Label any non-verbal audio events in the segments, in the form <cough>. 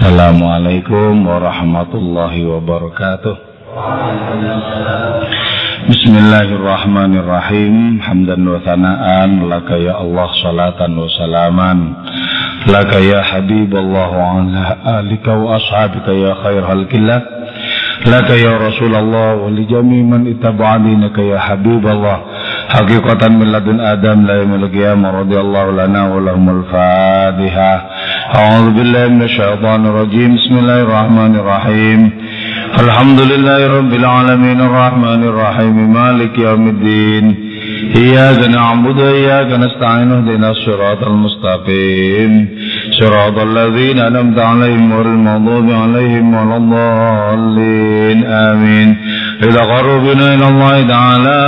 Assalamualaikum warahmatullahi wabarakatuh. Bismillahirrahmanirrahim. Hamdan wa thana'an laka ya Allah salatan wa salaman. Laka ya habib Allah wa alika wa ashabika ya khair halkillah. Laka ya jami' man ittaba'a dinaka ya habib Hakikatan min ladun Adam la yaumil qiyamah radhiyallahu lana wa lahumul Fatihah. أعوذ بالله من الشيطان الرجيم. بسم الله الرحمن الرحيم. الحمد لله رب العالمين الرحمن الرحيم. مالك يوم الدين. إياك نعبد وإياك نستعين. اهدنا الصراط المستقيم. صراط الذين أنعمت عليهم غير المغضوب عليهم ولا الضالين. آمين. إذا قربنا إلى الله تعالى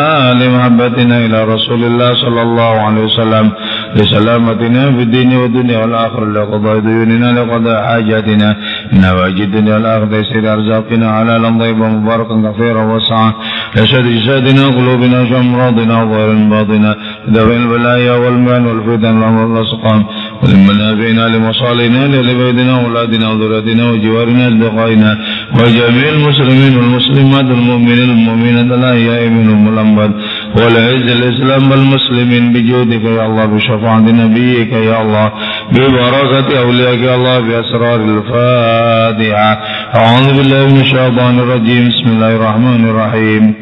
لمحبتنا إلى رسول الله صلى الله عليه وسلم لسلامتنا في الدين والدنيا والآخرة لقضاء ديوننا لقضاء حاجاتنا نواجد الدنيا والآخرة تيسير أرزاقنا على طيبا مباركا كثيرا وسعا يشهد جسادنا قلوبنا شمراضنا ظاهر باطنا ذوي البلايا والمال والفتن والأسقام ولمن أبينا لمصالحنا لبيتنا أولادنا وذريتنا وجوارنا أصدقائنا وجميع المسلمين والمسلمات والمؤمنين والمؤمنات الأحياء منهم والأموات والعز الإسلام والمسلمين بجودك يا الله بشفاعة نبيك يا الله ببركة أولياءك يا الله بأسرار الفاتحة. أعوذ بالله من الشيطان الرجيم. بسم الله الرحمن الرحيم.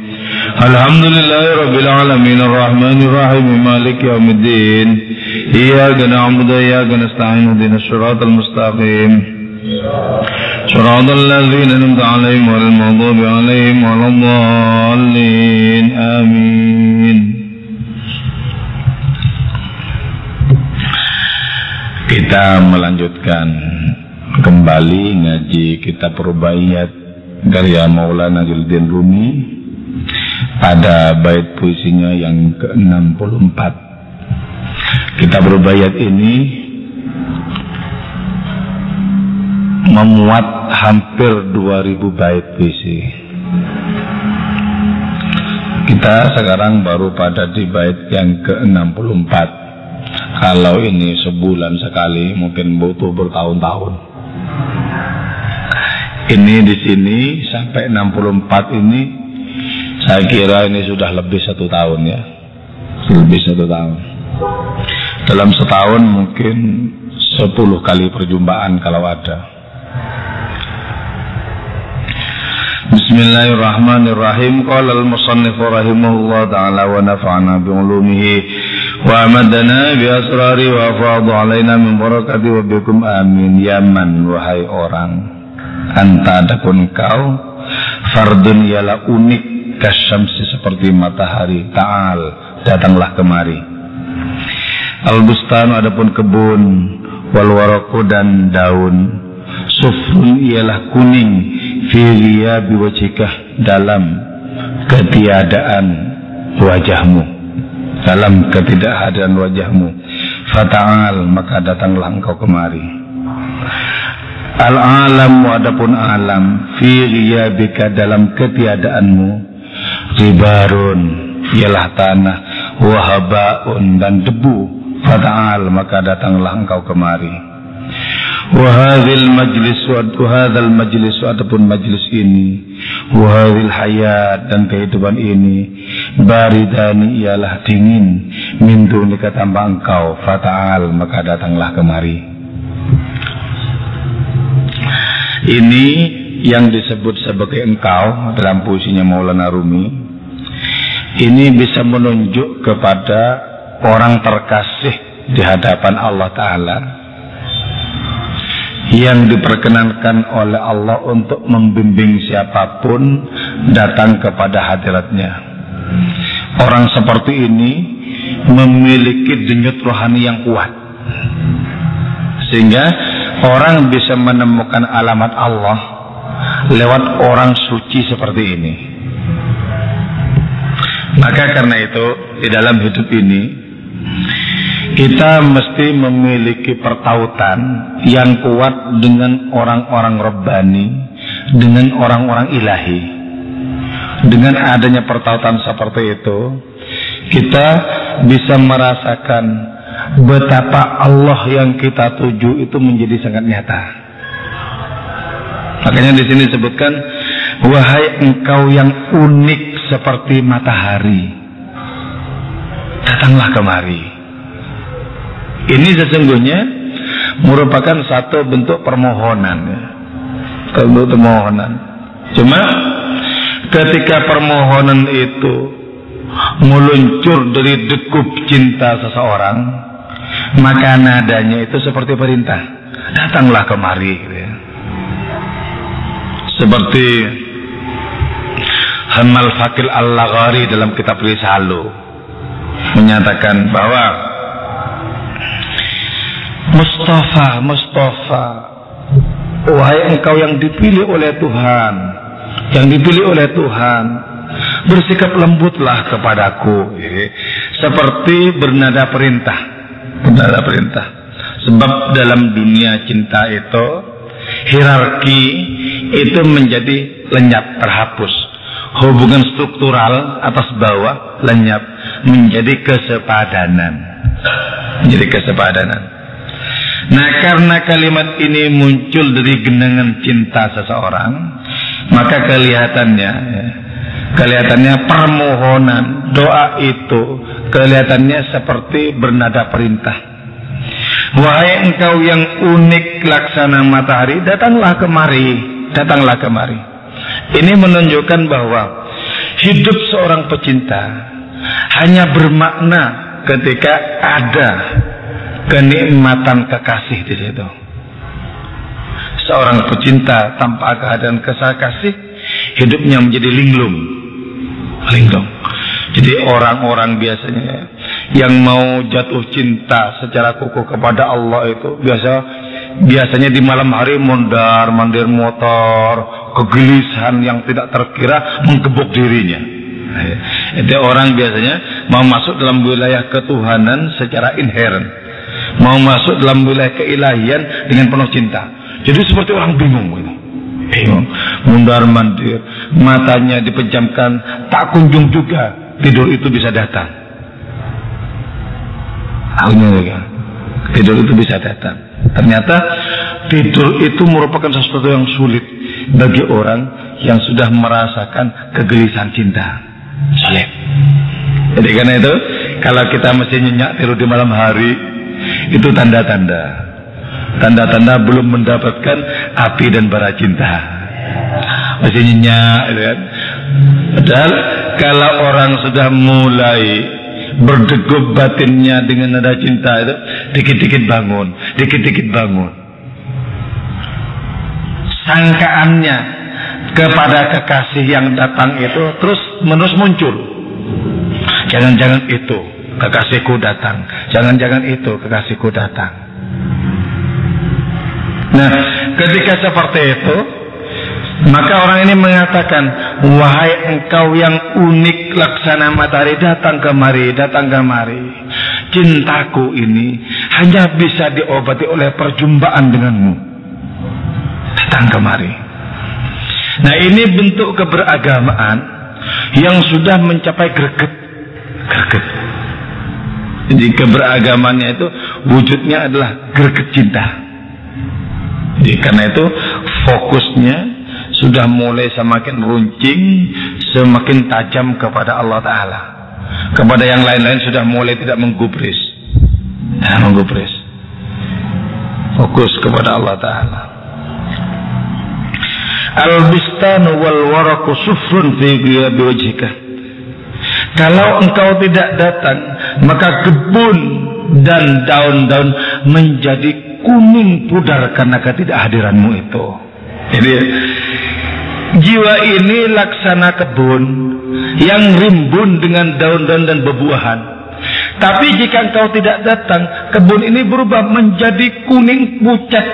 الحمد لله رب العالمين الرحمن الرحيم. مالك يوم الدين. إياك نعبد وإياك نستعين اهدنا الصراط المستقيم. صراط الذين أنعمت عليهم غير المغضوب عليهم ولا الضالين آمين Kita melanjutkan kembali ngaji kitab Rubaiyat karya Maulana Jildin Rumi pada bait puisinya yang ke-64. Kitab Rubaiyat ini memuat hampir 2000 bait puisi. Kita sekarang baru pada di bait yang ke-64. Kalau ini sebulan sekali mungkin butuh bertahun-tahun. Ini di sini sampai 64 ini saya kira ini sudah lebih satu tahun ya. Lebih satu tahun. Dalam setahun mungkin 10 kali perjumpaan kalau ada. Bismillahirrahmanirrahim. Qala al-musannif rahimahullah taala wa nafa'ana bi ulumihi wa amadana bi asrari wa afadu alaina min barakati wa bikum amin. Yaman wahai orang. Anta adapun kau fardun ialah unik kasyamsi seperti matahari. Ta'al datanglah kemari. Al-bustan adapun kebun wal waraku dan daun. Sufrun ialah kuning Filia biwajikah dalam ketiadaan wajahmu. Dalam ketidakadaan wajahmu. Fata'al maka datanglah engkau kemari. Al alam adapun alam fi ghiyabika dalam ketiadaanmu ribarun ialah tanah wahabaun dan debu. Fata'al maka datanglah engkau kemari Wahadil majlis wahadal majlis ataupun majlis ini. Wahadil hayat dan kehidupan ini. Baridani ialah dingin. Min dunika tanpa engkau. Fata'al maka datanglah kemari. Ini yang disebut sebagai engkau Dalam puisinya Maulana Rumi. Ini bisa menunjuk kepada Orang terkasih di hadapan Allah Ta'ala yang diperkenankan oleh Allah untuk membimbing siapa pun datang kepada hadiratnya. Orang seperti ini memiliki denyut rohani yang kuat. Sehingga orang bisa menemukan alamat Allah lewat orang suci seperti ini. Maka karena itu di dalam hidup ini kita mesti memiliki pertautan yang kuat dengan orang-orang Rabbani, dengan orang-orang ilahi. Dengan adanya pertautan seperti itu, kita bisa merasakan betapa Allah yang kita tuju itu menjadi sangat nyata. Makanya di sini disebutkan wahai engkau yang unik seperti matahari. Datanglah kemari. Ini sesungguhnya merupakan satu bentuk permohonan. Bentuk permohonan. Cuma ketika permohonan itu meluncur dari dekup cinta seseorang, maka nadanya itu seperti perintah. Datanglah kemari. Seperti Hamal Fakil Al-Laghari dalam kitab Risalu menyatakan bahwa Mustafa, Mustafa, wahai engkau yang dipilih oleh Tuhan, yang dipilih oleh Tuhan, bersikap lembutlah kepadaku, seperti bernada perintah, bernada perintah. Sebab dalam dunia cinta itu hierarki itu menjadi lenyap terhapus. Hubungan struktural atas bawah lenyap menjadi kesepadanan. Menjadi kesepadanan nah karena kalimat ini muncul dari genangan cinta seseorang maka kelihatannya ya, kelihatannya permohonan doa itu kelihatannya seperti bernada perintah Wahai engkau yang unik laksana matahari, datanglah kemari, datanglah kemari. Ini menunjukkan bahwa hidup seorang pecinta hanya bermakna ketika ada kenikmatan kekasih di situ. Seorang pecinta tanpa kehadiran kasih, hidupnya menjadi linglung. Linglung. Jadi orang-orang biasanya yang mau jatuh cinta secara kukuh kepada Allah itu biasa biasanya di malam hari mondar mandir motor kegelisahan yang tidak terkira menggebuk dirinya itu orang biasanya mau masuk dalam wilayah ketuhanan secara inherent mau masuk dalam wilayah keilahian dengan penuh cinta jadi seperti orang bingung gitu bingung mundar mandir matanya dipejamkan tak kunjung juga tidur itu bisa datang Tahunya ya. Tidur itu bisa datang. Ternyata tidur itu merupakan sesuatu yang sulit bagi orang yang sudah merasakan kegelisahan cinta. Sulit. Jadi karena itu kalau kita mesti nyenyak tidur di malam hari itu tanda-tanda. Tanda-tanda belum mendapatkan api dan bara cinta. Masih nyenyak, gitu kan? Padahal kalau orang sudah mulai berdegup batinnya dengan nada cinta itu dikit-dikit bangun, dikit-dikit bangun. Sangkaannya kepada kekasih yang datang itu terus menerus muncul. Jangan-jangan itu kekasihku datang, jangan-jangan itu kekasihku datang. Nah, ketika seperti itu, maka orang ini mengatakan, wahai engkau yang unik laksana matahari, datang kemari, datang kemari. Cintaku ini hanya bisa diobati oleh perjumpaan denganmu. Datang kemari. Nah ini bentuk keberagamaan yang sudah mencapai greget. Greget. Jadi keberagamannya itu wujudnya adalah greget cinta. Jadi karena itu fokusnya sudah mulai semakin runcing, semakin tajam kepada Allah Ta'ala. Kepada yang lain-lain sudah mulai tidak menggubris. Nah, menggubris. Fokus kepada Allah Ta'ala. Al-bistan wal waraku sufrun fi biwajhika. Kalau engkau tidak datang, maka kebun dan daun-daun menjadi kuning pudar karena ketidakhadiranmu itu. Jadi Jiwa ini laksana kebun yang rimbun dengan daun-daun dan bebuahan. Tapi jika engkau tidak datang, kebun ini berubah menjadi kuning pucat,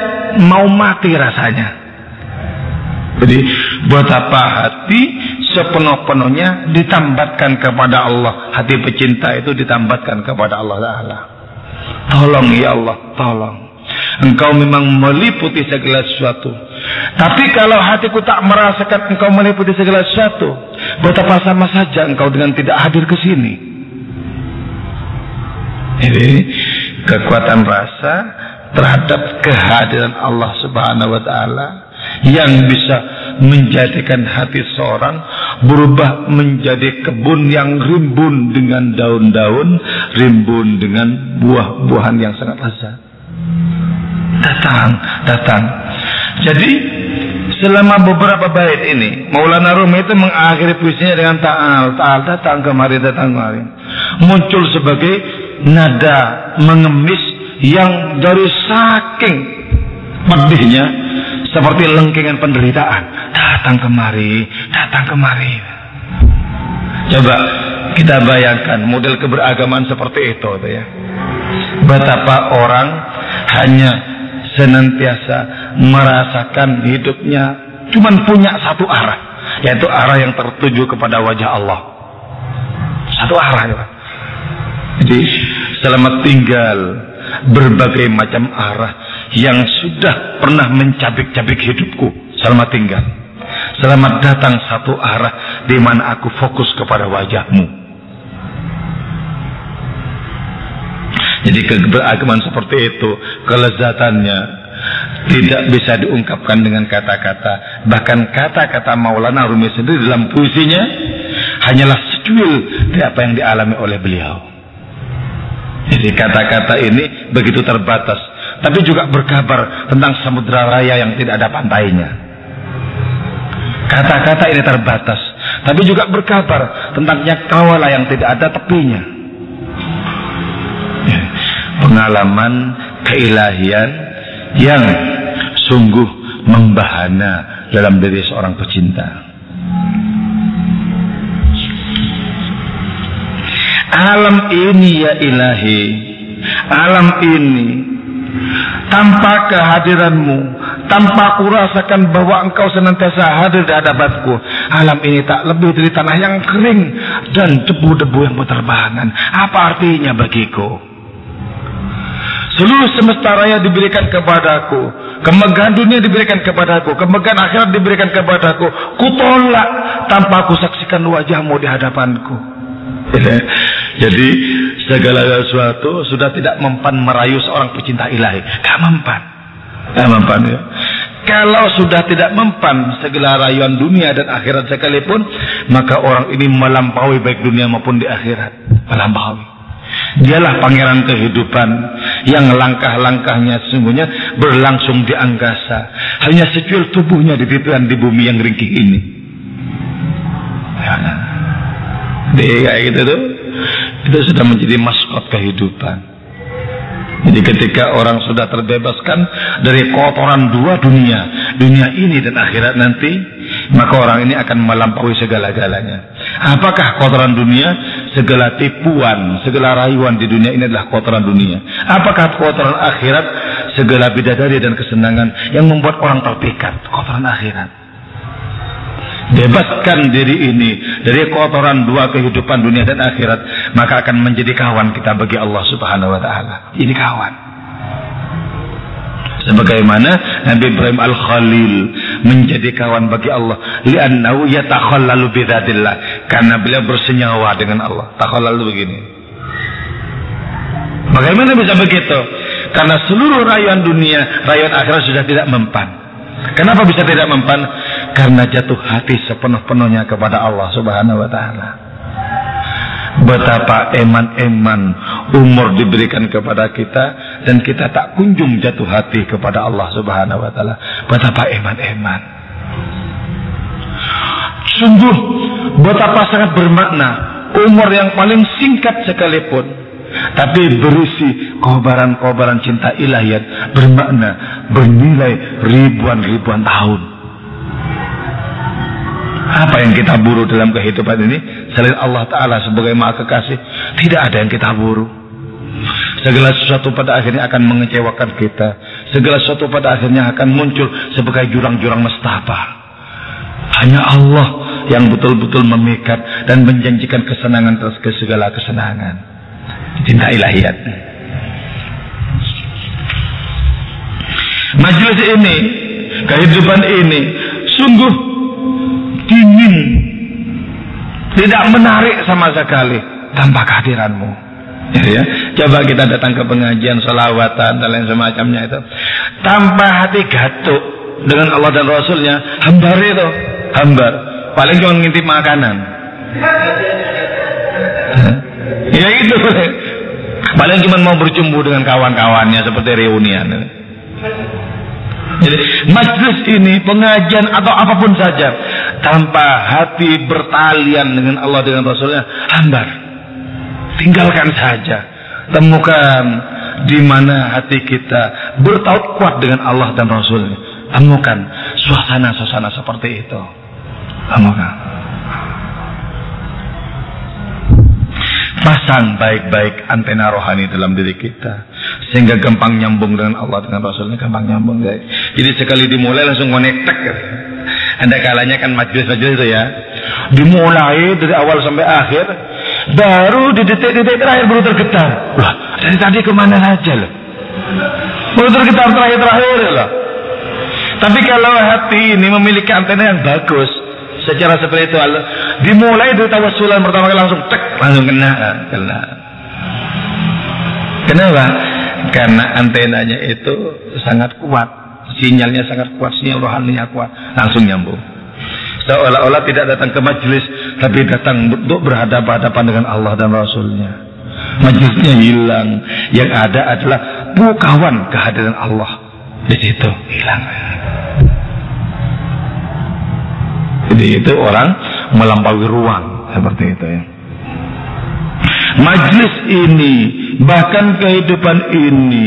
mau mati rasanya. Jadi buat apa hati sepenuh-penuhnya ditambatkan kepada Allah. Hati pecinta itu ditambatkan kepada Allah Taala. Tolong ya Allah, tolong. Engkau memang meliputi segala sesuatu. Tapi kalau hatiku tak merasakan engkau meliputi segala sesuatu, betapa sama saja engkau dengan tidak hadir ke sini. Jadi kekuatan rasa terhadap kehadiran Allah Subhanahu wa taala yang bisa menjadikan hati seorang berubah menjadi kebun yang rimbun dengan daun-daun, rimbun dengan buah-buahan yang sangat lezat. Datang, datang. Jadi selama beberapa bait ini Maulana Rumi itu mengakhiri puisinya dengan ta'al, ta'al datang kemari, datang kemari. Muncul sebagai nada mengemis yang dari saking pedihnya seperti lengkingan penderitaan datang kemari, datang kemari. Coba kita bayangkan model keberagaman seperti itu, ya. Betapa orang hanya senantiasa merasakan hidupnya cuma punya satu arah, yaitu arah yang tertuju kepada wajah Allah. Satu arah, ya. Jadi selamat tinggal berbagai macam arah yang sudah pernah mencabik-cabik hidupku. Selamat tinggal. Selamat datang satu arah di mana aku fokus kepada wajahmu. Jadi keberagaman seperti itu, kelezatannya tidak bisa diungkapkan dengan kata-kata. Bahkan kata-kata Maulana Rumi sendiri dalam puisinya hanyalah secuil dari apa yang dialami oleh beliau. Jadi kata-kata ini begitu terbatas, tapi juga berkabar tentang samudra raya yang tidak ada pantainya. Kata-kata ini terbatas, tapi juga berkabar tentang nyakawala yang tidak ada tepinya pengalaman keilahian yang sungguh membahana dalam diri seorang pecinta. Alam ini ya ilahi, alam ini tanpa kehadiranmu, tanpa aku rasakan bahwa engkau senantiasa hadir di hadapanku. Alam ini tak lebih dari tanah yang kering dan debu-debu yang berterbangan. Apa artinya bagiku? Seluruh semesta raya diberikan kepadaku. Kemegahan dunia diberikan kepadaku. Kemegahan akhirat diberikan kepadaku. Kutolak tanpa aku saksikan wajahmu di hadapanku. Jadi segala sesuatu sudah tidak mempan merayu seorang pecinta ilahi. Gak mempan. Gak mempan ya. Kalau sudah tidak mempan segala rayuan dunia dan akhirat sekalipun, maka orang ini melampaui baik dunia maupun di akhirat. Melampaui. Dialah pangeran kehidupan yang langkah-langkahnya sesungguhnya berlangsung di angkasa. Hanya secuil tubuhnya dititipkan di bumi yang ringkih ini. Ya. Dia kayak gitu tuh. Itu sudah menjadi maskot kehidupan. Jadi ketika orang sudah terbebaskan dari kotoran dua dunia, dunia ini dan akhirat nanti, maka orang ini akan melampaui segala-galanya. Apakah kotoran dunia? Segala tipuan, segala rayuan di dunia ini adalah kotoran dunia. Apakah kotoran akhirat? Segala bidadari dan kesenangan yang membuat orang terpikat. Kotoran akhirat. Bebaskan diri ini dari kotoran dua kehidupan dunia dan akhirat, maka akan menjadi kawan kita bagi Allah Subhanahu wa taala. Ini kawan. Sebagaimana Nabi Ibrahim Al-Khalil menjadi kawan bagi Allah. Li'annahu yatakhallalu bidzatillah. Karena beliau bersenyawa dengan Allah. Takhallalu begini. Bagaimana bisa begitu? Karena seluruh rayuan dunia, rayuan akhirat sudah tidak mempan. Kenapa bisa tidak mempan? Karena jatuh hati sepenuh-penuhnya kepada Allah Subhanahu wa taala. Betapa eman-eman umur diberikan kepada kita dan kita tak kunjung jatuh hati kepada Allah Subhanahu wa taala. Betapa eman-eman. Sungguh betapa sangat bermakna umur yang paling singkat sekalipun tapi berisi kobaran-kobaran cinta ilahiyat bermakna bernilai ribuan-ribuan tahun. Apa yang kita buru dalam kehidupan ini? Selain Allah Ta'ala sebagai maha kekasih tidak ada yang kita buru. Segala sesuatu pada akhirnya akan mengecewakan kita. Segala sesuatu pada akhirnya akan muncul sebagai jurang-jurang mestapa hanya Allah yang betul-betul memikat dan menjanjikan kesenangan atas ke segala kesenangan. Cinta ilahiyat. Majelis ini kehidupan ini sungguh dingin, tidak menarik sama sekali tanpa kehadiranmu. Ya, ya. Coba kita datang ke pengajian, selawatan dan lain semacamnya itu tanpa hati gatuk, dengan Allah dan Rasulnya, hambar itu, hambar. Paling cuma ngintip makanan. <laughs> ya itu. Paling cuma mau bercumbu dengan kawan-kawannya seperti reunian. Jadi majlis ini pengajian atau apa pun saja tanpa hati bertalian dengan Allah dengan Rasulnya hambar. Tinggalkan saja. Temukan di mana hati kita bertaut kuat dengan Allah dan Rasulnya. Temukan suasana-suasana seperti itu. Temukan. Pasang baik-baik antena rohani dalam diri kita sehingga gampang nyambung dengan Allah dengan Rasulnya gampang nyambung guys. Jadi sekali dimulai langsung konektek. Anda kalanya kan majlis-majlis itu ya. Dimulai dari awal sampai akhir, baru di detik-detik terakhir baru tergetar. Wah, dari tadi ke mana saja loh. Baru tergetar terakhir-terakhir loh. Tapi kalau hati ini memiliki antena yang bagus, secara spiritual dimulai dari tawasulan pertama kali langsung tek langsung kena kena kenapa karena antenanya itu sangat kuat sinyalnya sangat kuat sinyal rohaninya kuat langsung nyambung. Seolah-olah tidak datang ke majelis tapi datang untuk berhadapan-hadapan dengan Allah dan Rasulnya. Majelisnya hilang. Yang ada adalah bukawan kehadiran Allah. Di situ hilang. Jadi itu orang melampaui ruang seperti itu ya. Majlis ini bahkan kehidupan ini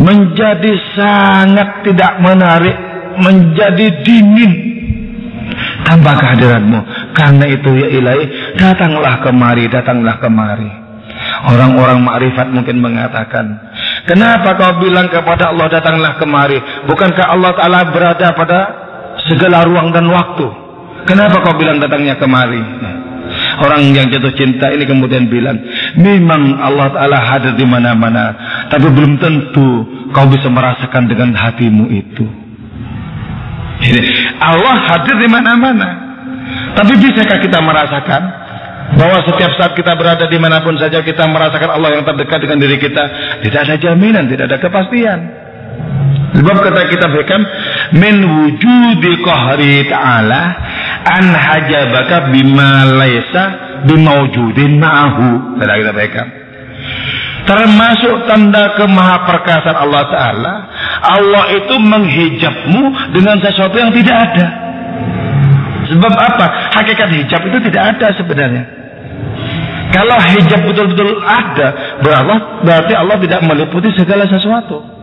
menjadi sangat tidak menarik, menjadi dingin tanpa kehadiranmu. Karena itu ya ilahi, datanglah kemari, datanglah kemari. Orang-orang makrifat mungkin mengatakan, kenapa kau bilang kepada Allah datanglah kemari? Bukankah Allah Ta'ala berada pada segala ruang dan waktu? Kenapa kau bilang datangnya kemari? Orang yang jatuh cinta ini kemudian bilang, memang Allah Ta'ala hadir di mana-mana, tapi belum tentu kau bisa merasakan dengan hatimu itu. Jadi, Allah hadir di mana-mana, tapi bisakah kita merasakan bahwa setiap saat kita berada di mana pun saja kita merasakan Allah yang terdekat dengan diri kita? Tidak ada jaminan, tidak ada kepastian. Sebab kata kita Hikam, min wujudi qahri ta'ala an hajabaka bima laisa bimaujudin ma'ahu. Kata kita Hikam. Termasuk tanda kemahaperkasaan Allah Ta'ala, Allah itu menghijabmu dengan sesuatu yang tidak ada. Sebab apa? Hakikat hijab itu tidak ada sebenarnya. Kalau hijab betul-betul ada, berarti Allah tidak meliputi segala sesuatu.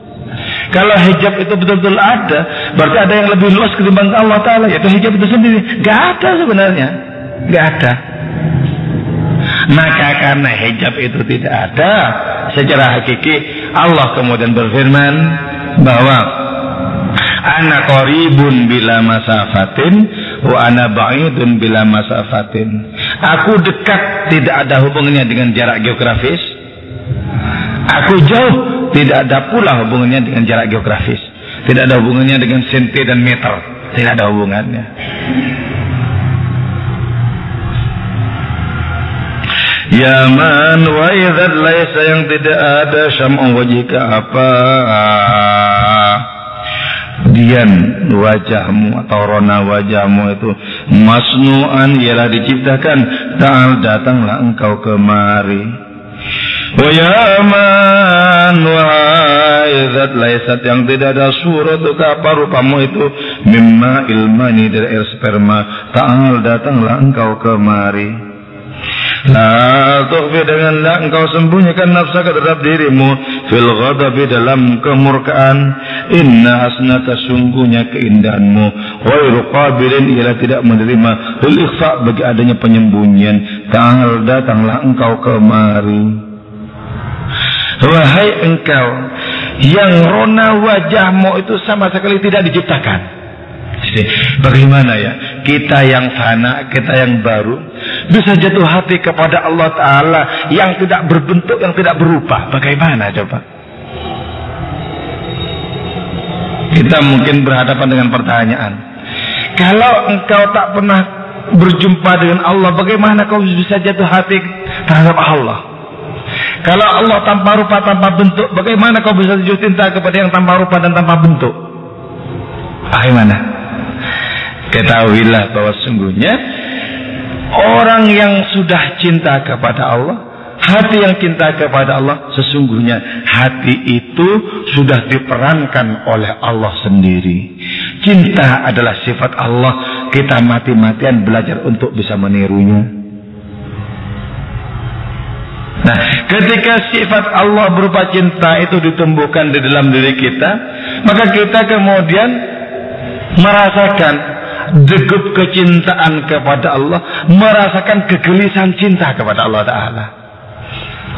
Kalau hijab itu betul-betul ada, berarti ada yang lebih luas ketimbang Allah Ta'ala, yaitu hijab itu sendiri. Gak ada sebenarnya. Gak ada. Maka karena hijab itu tidak ada, secara hakiki Allah kemudian berfirman bahwa ana qaribun bila masafatin wa ana ba'idun bila masafatin. Aku dekat tidak ada hubungannya dengan jarak geografis. Aku jauh tidak ada pula hubungannya dengan jarak geografis. Tidak ada hubungannya dengan senti dan meter. Tidak ada hubungannya. Ya man wa idzat laisa yang tidak ada syam'u wajika apa dian wajahmu atau rona wajahmu itu masnu'an ialah diciptakan ta'al datanglah engkau kemari Wayaman wahai zat laisat yang tidak ada surat apa rupamu itu mimma ilmani dari air sperma ta'al datanglah engkau kemari. La tukhfi denganlah engkau sembunyikan nafsa terhadap dirimu fil ghadabi dalam kemurkaan. Inna hasnaka sungguhnya keindahanmu. Ghairu qabilin ialah tidak menerima. Lil ikhfa bagi adanya penyembunyian. Ta'al datanglah engkau kemari Wahai engkau yang rona wajahmu itu sama sekali tidak diciptakan. Jadi, bagaimana ya kita yang fana, kita yang baru bisa jatuh hati kepada Allah Taala yang tidak berbentuk, yang tidak berupa. Bagaimana coba? Kita mungkin berhadapan dengan pertanyaan. Kalau engkau tak pernah berjumpa dengan Allah, bagaimana kau bisa jatuh hati terhadap Allah? Kalau Allah tanpa rupa tanpa bentuk, bagaimana kau bisa jatuh cinta kepada yang tanpa rupa dan tanpa bentuk? Bagaimana? Ketahuilah bahwa sungguhnya orang yang sudah cinta kepada Allah, hati yang cinta kepada Allah, sesungguhnya hati itu sudah diperankan oleh Allah sendiri. Cinta adalah sifat Allah, kita mati-matian belajar untuk bisa menirunya. Nah, ketika sifat Allah berupa cinta itu ditumbuhkan di dalam diri kita, maka kita kemudian merasakan degup kecintaan kepada Allah, merasakan kegelisahan cinta kepada Allah Ta'ala.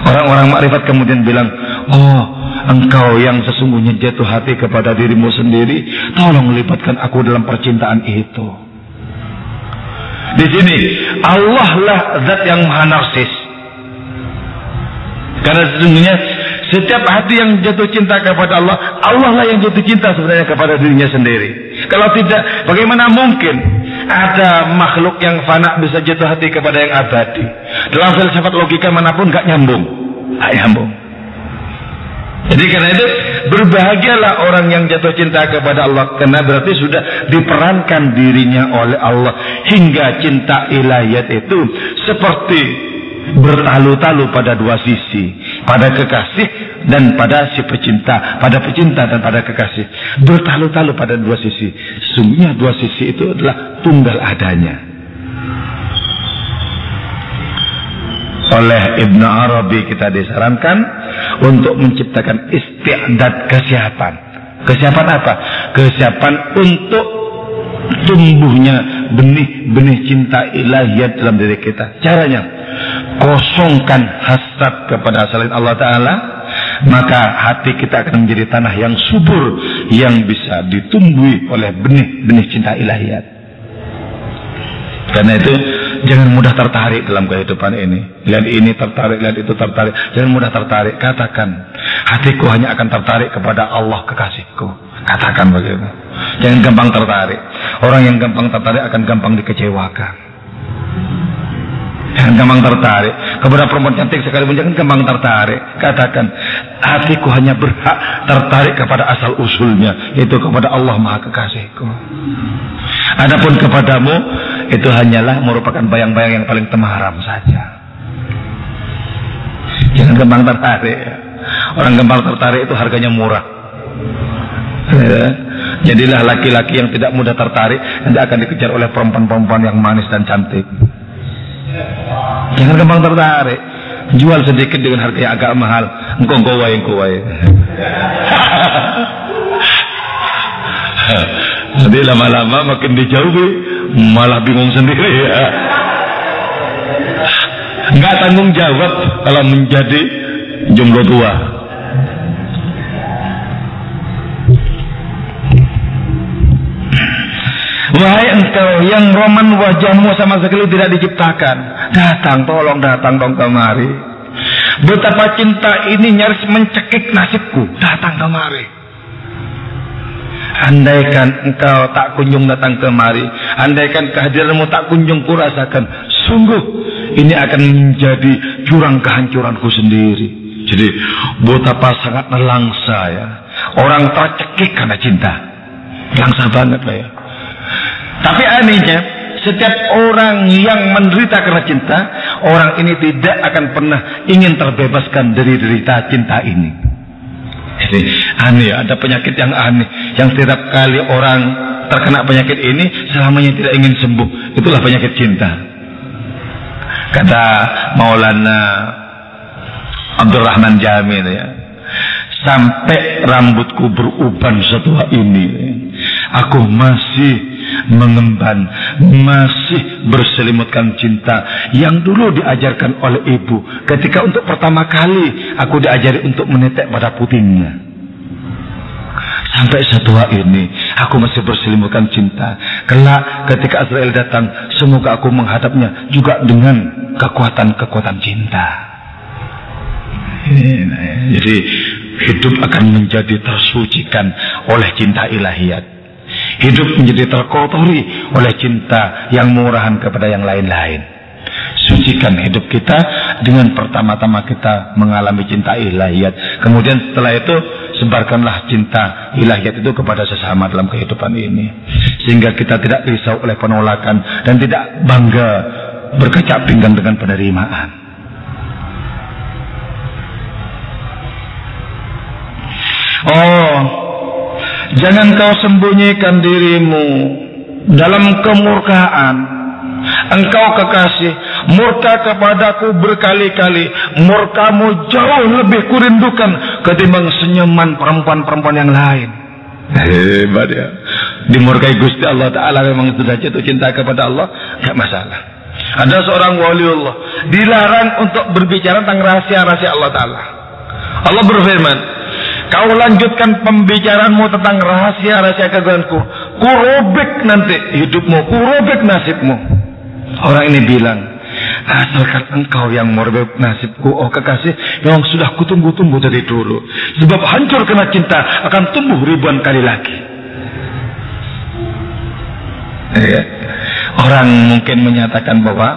Orang-orang makrifat kemudian bilang, Oh, engkau yang sesungguhnya jatuh hati kepada dirimu sendiri, tolong libatkan aku dalam percintaan itu. Di sini, Allah lah zat yang maha narsis. Karena sesungguhnya setiap hati yang jatuh cinta kepada Allah, Allah lah yang jatuh cinta sebenarnya kepada dirinya sendiri. Kalau tidak, bagaimana mungkin ada makhluk yang fana bisa jatuh hati kepada yang abadi? Dalam filsafat logika mana pun gak nyambung, gak nyambung. Jadi karena itu berbahagialah orang yang jatuh cinta kepada Allah karena berarti sudah diperankan dirinya oleh Allah hingga cinta ilahiyat itu seperti bertalu-talu pada dua sisi, pada kekasih dan pada si pecinta, pada pecinta dan pada kekasih. Bertalu-talu pada dua sisi. Sungguhnya dua sisi itu adalah tunggal adanya. Oleh Ibn Arabi kita disarankan untuk menciptakan istiadat kesiapan. Kesiapan apa? Kesiapan untuk tumbuhnya benih-benih cinta ilahiyat dalam diri kita. Caranya, kosongkan hasad kepada selain Allah Ta'ala, maka hati kita akan menjadi tanah yang subur, yang bisa ditumbuhi oleh benih-benih cinta ilahiyat. Karena itu, jangan mudah tertarik dalam kehidupan ini. Lihat ini tertarik, lihat itu tertarik. Jangan mudah tertarik. Katakan, hatiku hanya akan tertarik kepada Allah kekasihku. Katakan begitu. Jangan gampang tertarik. Orang yang gampang tertarik akan gampang dikecewakan. Jangan <laughs> gampang tertarik. Kepada perempuan cantik sekalipun jangan gampang tertarik. Katakan, hatiku hanya berhak tertarik kepada asal usulnya. Itu kepada Allah Maha Kekasihku. Adapun kepadamu, itu hanyalah merupakan bayang-bayang yang paling temaram saja. Jangan gampang tertarik. Orang gampang tertarik itu harganya murah. Ya. Jadilah laki-laki yang tidak mudah tertarik nanti akan dikejar oleh perempuan-perempuan yang manis dan cantik. Jangan gampang tertarik. Jual sedikit dengan harga yang agak mahal. Engkau engkau wae engkau <laughs> wae. Nanti lama-lama makin dijauhi malah bingung sendiri <laughs> ya. Enggak tanggung jawab kalau menjadi jomblo tua. Wahai engkau yang roman wajahmu sama sekali tidak diciptakan. Datang, tolong datang dong kemari. Betapa cinta ini nyaris mencekik nasibku. Datang kemari. Andaikan engkau tak kunjung datang kemari. Andaikan kehadiranmu tak kunjung kurasakan. Sungguh ini akan menjadi jurang kehancuranku sendiri. Jadi betapa sangat nelangsa ya. Orang tercekik karena cinta. Langsa banget lah ya. Tapi anehnya, setiap orang yang menderita karena cinta, orang ini tidak akan pernah ingin terbebaskan dari derita cinta ini. Jadi aneh, ada penyakit yang aneh, yang setiap kali orang terkena penyakit ini selamanya tidak ingin sembuh. Itulah penyakit cinta. Kata Maulana Abdurrahman Jamil ya. Sampai rambutku beruban setelah ini. Aku masih mengemban, masih berselimutkan cinta yang dulu diajarkan oleh ibu. Ketika untuk pertama kali aku diajari untuk menetek pada putingnya. Sampai setua ini aku masih berselimutkan cinta. Kelak ketika Azrael datang, semoga aku menghadapnya juga dengan kekuatan-kekuatan cinta. Jadi hidup akan menjadi tersucikan oleh cinta ilahiyat. Hidup menjadi terkotori oleh cinta yang murahan kepada yang lain-lain. Sucikan hidup kita dengan pertama-tama kita mengalami cinta ilahiyat. Kemudian setelah itu sebarkanlah cinta ilahiyat itu kepada sesama dalam kehidupan ini. Sehingga kita tidak risau oleh penolakan dan tidak bangga berkecap pinggang dengan penerimaan. Oh, jangan kau sembunyikan dirimu dalam kemurkaan Engkau kekasih murka kepadaku berkali-kali. Murkamu jauh lebih kurindukan ketimbang senyuman perempuan-perempuan yang lain. Hebat ya. Dimurkai Gusti Allah Ta'ala memang sudah jatuh cinta kepada Allah. Gak masalah. Ada seorang waliullah. Dilarang untuk berbicara tentang rahasia-rahasia Allah Ta'ala. Allah berfirman. Kau lanjutkan pembicaraanmu tentang rahasia-rahasia kegagalanku. Kurobek nanti hidupmu. Kurobek nasibmu. Orang ini bilang, asalkan engkau yang merebut nasibku, oh kekasih, yang sudah kutunggu-tunggu dari dulu. Sebab hancur kena cinta akan tumbuh ribuan kali lagi. Ya. Orang mungkin menyatakan bahwa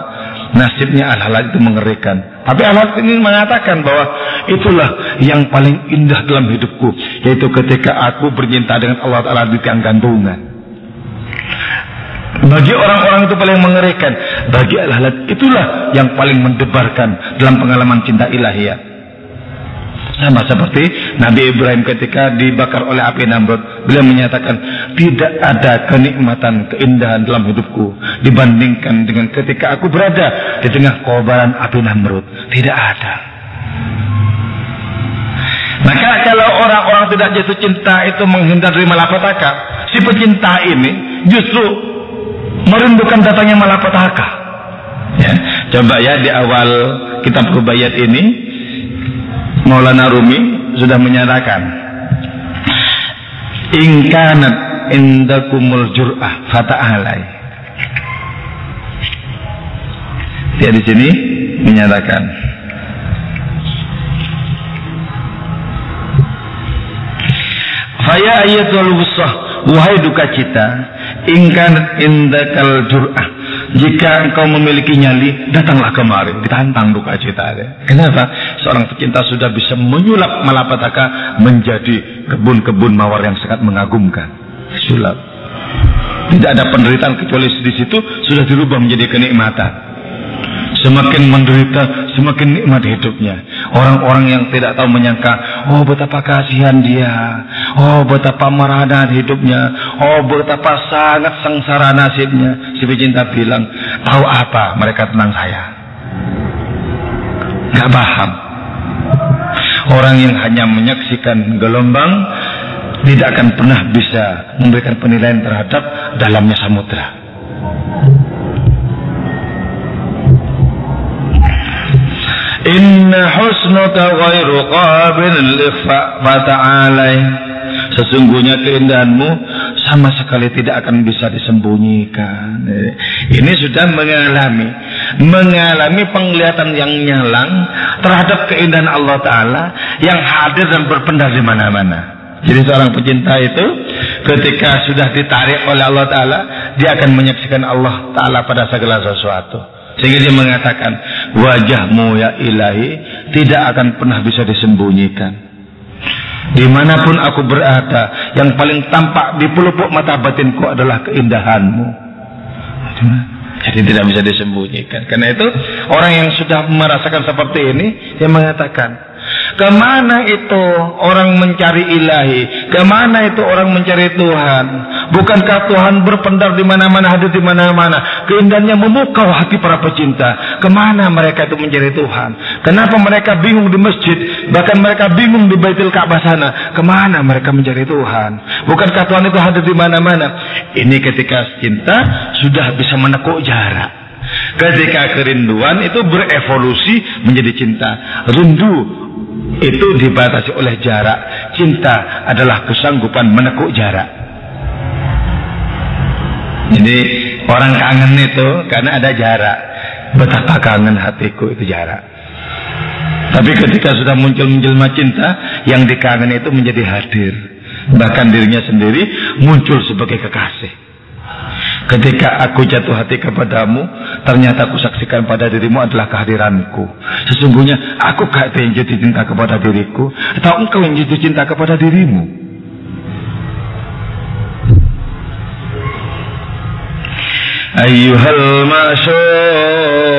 nasibnya al-halal itu mengerikan. Tapi Allah ini mengatakan bahwa itulah yang paling indah dalam hidupku. Yaitu ketika aku bercinta dengan Allah Ta'ala di tiang gantungan. Bagi orang-orang itu paling mengerikan. Bagi al-halal itulah yang paling mendebarkan dalam pengalaman cinta ilahiyah. Sama seperti Nabi Ibrahim ketika dibakar oleh api Namrud. Beliau menyatakan, tidak ada kenikmatan, keindahan dalam hidupku. Dibandingkan dengan ketika aku berada di tengah kobaran api Namrud. Tidak ada. Maka kalau orang-orang tidak jatuh cinta itu menghindar dari malapetaka, si pecinta ini justru merindukan datangnya malapetaka. Ya, coba ya di awal kitab Rubaiyat ini Maulana Rumi sudah menyatakan ingkanat indakumul jur'ah fata'alai dia di sini menyatakan Faya ayatul wusah Wahai duka cita Ingkan indakal jur'ah. Jika engkau memiliki nyali, datanglah kemari. Ditantang duka cita. Kenapa? Seorang pecinta sudah bisa menyulap malapetaka menjadi kebun-kebun mawar yang sangat mengagumkan. Sulap. Tidak ada penderitaan kecuali di situ sudah dirubah menjadi kenikmatan. Semakin menderita, semakin nikmat hidupnya. Orang-orang yang tidak tahu menyangka, oh betapa kasihan dia, oh betapa merana hidupnya, oh betapa sangat sengsara nasibnya. Si pecinta bilang, tahu apa mereka tentang saya? Gak paham. Orang yang hanya menyaksikan gelombang tidak akan pernah bisa memberikan penilaian terhadap dalamnya samudra. Inna husnuka ghairu qabil likhfa fata'alai. Sesungguhnya keindahanmu sama sekali tidak akan bisa disembunyikan. Ini sudah mengalami mengalami penglihatan yang nyalang terhadap keindahan Allah taala yang hadir dan berpendar di mana-mana. Jadi seorang pecinta itu ketika sudah ditarik oleh Allah taala, dia akan menyaksikan Allah taala pada segala sesuatu. Sehingga dia mengatakan, wajahmu ya ilahi tidak akan pernah bisa disembunyikan. Di mana pun aku berada, yang paling tampak di pelupuk mata batinku adalah keindahanmu. Jadi tidak bisa disembunyikan. Karena itu orang yang sudah merasakan seperti ini, dia mengatakan, Ke mana itu orang mencari ilahi? Ke mana itu orang mencari Tuhan? Bukankah Tuhan berpendar di mana-mana, hadir di mana-mana? Keindahannya memukau hati para pecinta. Ke mana mereka itu mencari Tuhan? Kenapa mereka bingung di masjid? Bahkan mereka bingung di Baitul Ka'bah sana. Ke mana mereka mencari Tuhan? Bukankah Tuhan itu hadir di mana-mana? Ini ketika cinta sudah bisa menekuk jarak. Ketika kerinduan itu berevolusi menjadi cinta. Rindu itu dibatasi oleh jarak. Cinta adalah kesanggupan menekuk jarak. Jadi orang kangen itu karena ada jarak. Betapa kangen hatiku itu jarak. Tapi ketika sudah muncul menjelma cinta, yang dikangen itu menjadi hadir. Bahkan dirinya sendiri muncul sebagai kekasih. Ketika aku jatuh hati kepadamu, ternyata aku saksikan pada dirimu adalah kehadiranku. Sesungguhnya aku gak yang jatuh cinta kepada diriku, atau engkau yang jatuh cinta kepada dirimu. Ayuhal masyuk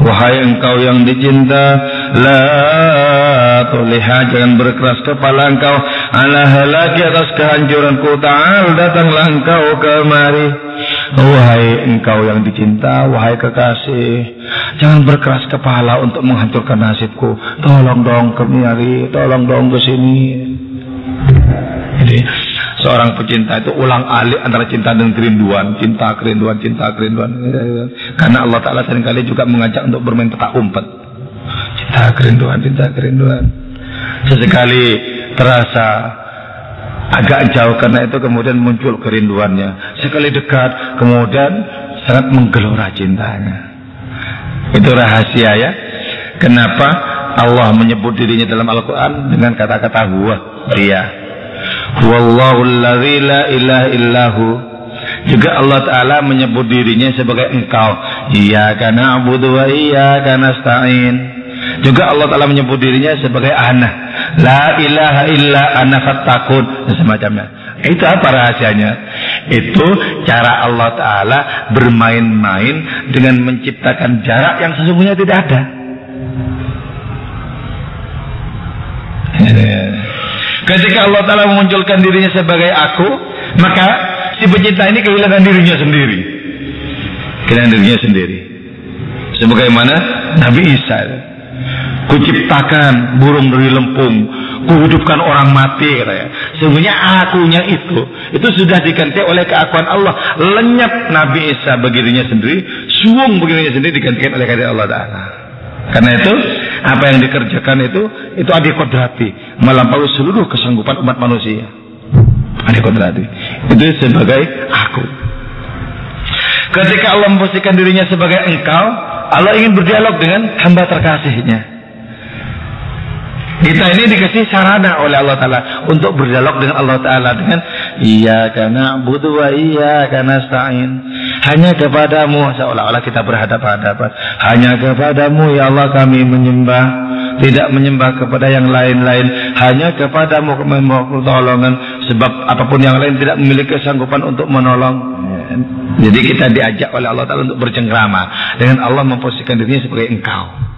Wahai engkau yang dicinta La tuliha jangan berkeras kepala engkau. Ala halaki atas kehancuranku ta'al datanglah engkau kemari. Wahai engkau yang dicinta wahai kekasih jangan berkeras kepala untuk menghancurkan nasibku. Tolong dong kemari tolong dong ke sini. Jadi seorang pecinta itu ulang alik antara cinta dan kerinduan. Cinta kerinduan cinta kerinduan. Karena Allah Ta'ala sering kali juga mengajak untuk bermain petak umpet cinta kerinduan cinta kerinduan. Sesekali terasa agak jauh karena itu kemudian muncul kerinduannya. Sekali dekat kemudian sangat menggelora cintanya. Itu rahasia ya. Kenapa Allah menyebut dirinya dalam Al-Quran dengan kata-kata huwa dia. Wallahu la ilaha illahu. Juga Allah Ta'ala menyebut dirinya sebagai engkau. Iya karena abu wa iya karena stain juga Allah Ta'ala menyebut dirinya sebagai anak. La ilaha illa ana fattakun. Dan semacamnya. Itu apa rahasianya? Itu cara Allah Ta'ala bermain-main dengan menciptakan jarak yang sesungguhnya tidak ada. Ketika Allah Ta'ala memunculkan dirinya sebagai aku, maka si pencipta ini kehilangan dirinya sendiri. Kehilangan dirinya sendiri. Sebagaimana Nabi Isa. Kuciptakan burung dari lempung, kuhidupkan orang mati. Sebenarnya akunya itu itu sudah diganti oleh keakuan Allah. Lenyap Nabi Isa bagi dirinya sendiri, suung bagi dirinya sendiri digantikan oleh kehadiran Allah Taala. Karena itu apa yang dikerjakan itu itu adik kodrati melampaui seluruh kesanggupan umat manusia. Adik kodrati itu sebagai aku. Ketika Allah memposisikan dirinya sebagai engkau, Allah ingin berdialog dengan hamba terkasihnya. Kita ini dikasih sarana oleh Allah Ta'ala untuk berdialog dengan Allah Ta'ala dengan Iya karena butuh wa iya karena stain. Hanya kepadamu seolah-olah kita berhadapan-hadapan. Hanya kepadamu ya Allah kami menyembah. Tidak menyembah kepada yang lain-lain. Hanya kepadamu kami mohon pertolongan. Sebab apa pun yang lain tidak memiliki kesanggupan untuk menolong. Jadi kita diajak oleh Allah Ta'ala untuk bercengkrama. Dengan Allah memposisikan dirinya sebagai engkau.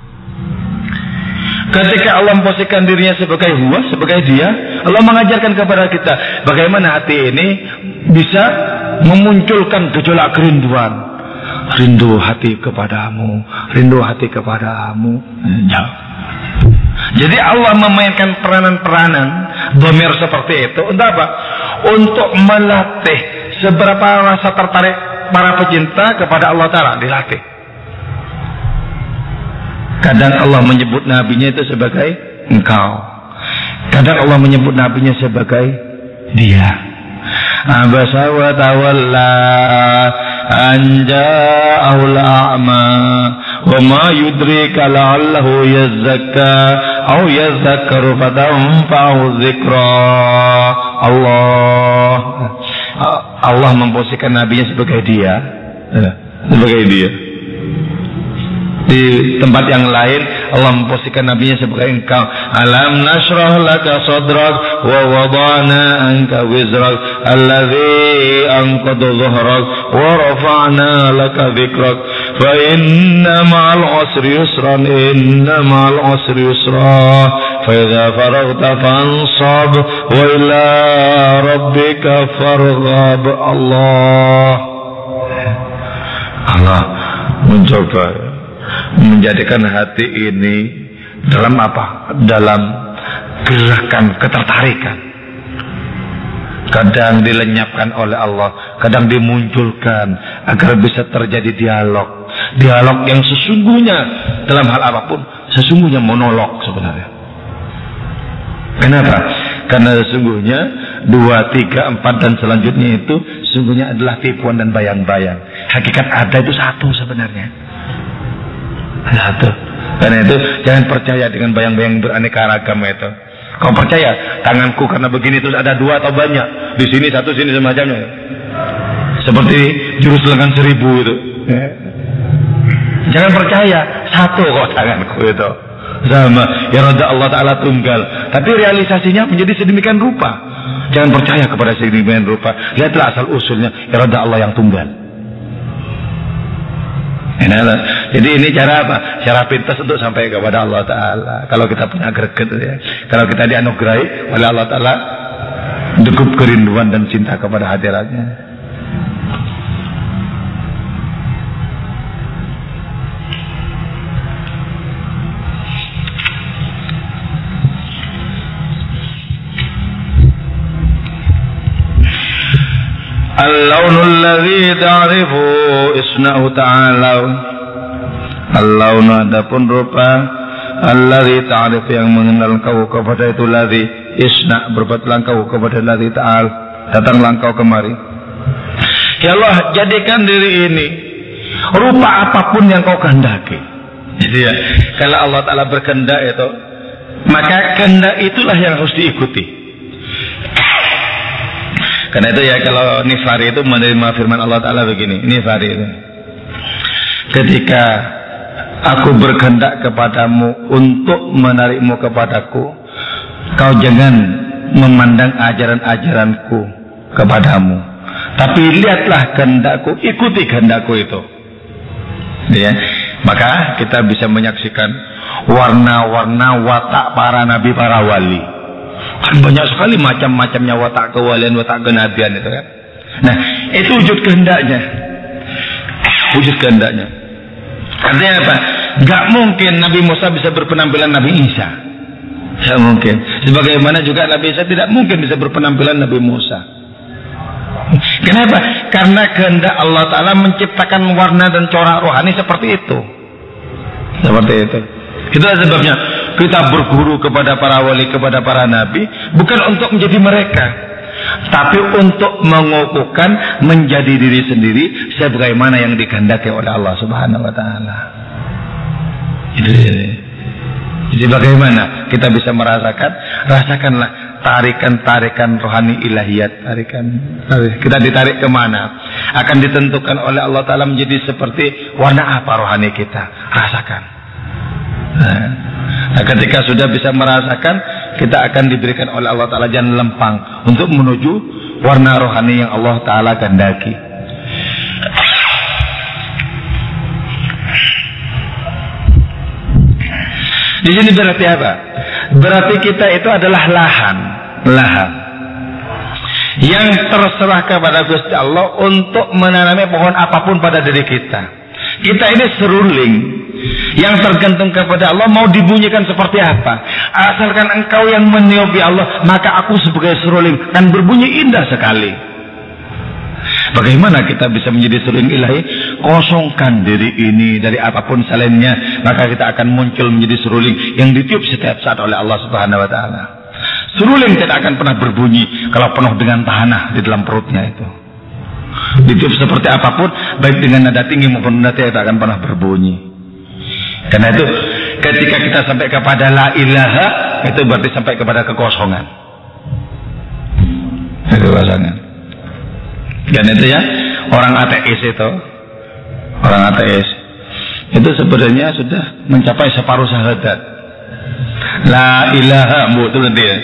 Ketika Allah memposisikan dirinya sebagai huwa, sebagai dia, Allah mengajarkan kepada kita bagaimana hati ini bisa memunculkan gejolak kerinduan. Rindu hati kepadamu, rindu hati kepadamu. Ya. Jadi Allah memainkan peranan-peranan domir seperti itu untuk apa? Untuk melatih seberapa rasa tertarik para pecinta kepada Allah Ta'ala dilatih. Kadang Allah menyebut nabinya itu sebagai engkau. Kadang Allah menyebut nabinya sebagai dia. Abasa wa tawalla anja'ahu al-a'ma wa ma yudrika la'allahu yazzakka aw yazzakkaru fatanfa'u dzikra. Allah Allah memposisikan nabinya sebagai dia. Sebagai dia. Di tempat yang lain Allah memposisikan nabinya sebagai engkau. Alam nasrah laka sadrak wa wadana anka wizrak alladhi anqadu zuhrak wa rafa'na laka dhikrak fa inna ma'al usri yusran inna ma'al usri yusra فإذا فرغت فانصب وإلى ربك فارغب الله Allah mencoba menjadikan hati ini dalam apa? Dalam gerakan ketertarikan. Kadang dilenyapkan oleh Allah, kadang dimunculkan agar bisa terjadi dialog. Dialog yang sesungguhnya dalam hal apa pun, sesungguhnya monolog sebenarnya. Kenapa? Karena sesungguhnya dua, tiga, empat dan selanjutnya itu sesungguhnya adalah tipuan dan bayang-bayang. Hakikat ada itu satu sebenarnya. Satu. Karena itu jangan percaya dengan bayang-bayang beraneka ragam itu. Kau percaya tanganku karena begini terus ada dua atau banyak. Di sini satu, sini semacamnya. seperti jurus lengan seribu itu. Ya. Jangan percaya satu kok tanganku itu sama irada Allah Ta'ala tunggal tapi realisasinya menjadi sedemikian rupa jangan percaya kepada sedemikian rupa lihatlah asal usulnya irada Allah yang tunggal jadi ini cara apa? Cara pintas untuk sampai kepada Allah Ta'ala. Kalau kita punya greget ya. Kalau kita dianugerahi oleh Allah Ta'ala. Cukup kerinduan dan cinta kepada hadiratnya. Al-launul ladzi ta'rifu isnahu ta'ala. Al-laun adapun rupa alladzi ta'rif yang mengenal kau kepada itu ladzi isna berbuatlah kau kepada ladzi ta'al datanglah kau kemari. Ya Allah jadikan diri ini rupa apa pun yang kau kehendaki. Jadi ya, kalau Allah Taala berkehendak itu, maka kehendak itulah yang harus diikuti. Karena itu ya kalau nifari itu menerima firman Allah Ta'ala begini. Nifari itu. Ketika aku berkehendak kepadamu untuk menarikmu kepadaku, kau jangan memandang ajaran-ajaranku kepadamu. Tapi lihatlah kehendakku, ikuti kehendakku itu. Ya. Maka kita bisa menyaksikan warna-warna watak para nabi, para wali. Kan banyak sekali macam-macamnya watak kewalian, watak kenabian itu kan. Nah, itu wujud kehendaknya. Wujud kehendaknya. Artinya apa? Gak mungkin Nabi Musa bisa berpenampilan Nabi Isa. Tidak mungkin. Sebagaimana juga Nabi Isa tidak mungkin bisa berpenampilan Nabi Musa. Kenapa? Karena kehendak Allah Ta'ala menciptakan warna dan corak rohani seperti itu. Seperti itu. Itulah sebabnya kita berguru kepada para wali, kepada para nabi, bukan untuk menjadi mereka, tapi untuk mengukuhkan menjadi diri sendiri sebagaimana yang dikehendaki oleh Allah Subhanahu wa taala. Jadi bagaimana kita bisa merasakan? Rasakanlah tarikan-tarikan rohani ilahiyat, tarikan. Kita ditarik ke mana? Akan ditentukan oleh Allah Taala menjadi seperti warna apa rohani kita. Rasakan. Nah, nah, ketika sudah bisa merasakan, kita akan diberikan oleh Allah Ta'ala jalan lempang untuk menuju warna rohani yang Allah Ta'ala gandaki. Di sini berarti apa? Berarti kita itu adalah lahan, lahan yang terserah kepada Gusti Allah untuk menanami pohon apa pun pada diri kita. Kita ini seruling yang tergantung kepada Allah mau dibunyikan seperti apa. Asalkan engkau yang meniopi Allah, maka aku sebagai seruling dan berbunyi indah sekali. Bagaimana kita bisa menjadi seruling ilahi? Kosongkan diri ini dari apa pun selainnya, maka kita akan muncul menjadi seruling yang ditiup setiap saat oleh Allah Subhanahu wa taala. Seruling tidak akan pernah berbunyi kalau penuh dengan tanah di dalam perutnya itu. Ditiup seperti apa pun, baik dengan nada tinggi maupun nada tidak akan pernah berbunyi. Karena itu ketika kita sampai kepada la ilaha itu berarti sampai kepada kekosongan. Kekosongan. Dan itu ya orang ateis itu orang ateis itu sebenarnya sudah mencapai separuh syahadat. La ilaha bu itu nanti ya.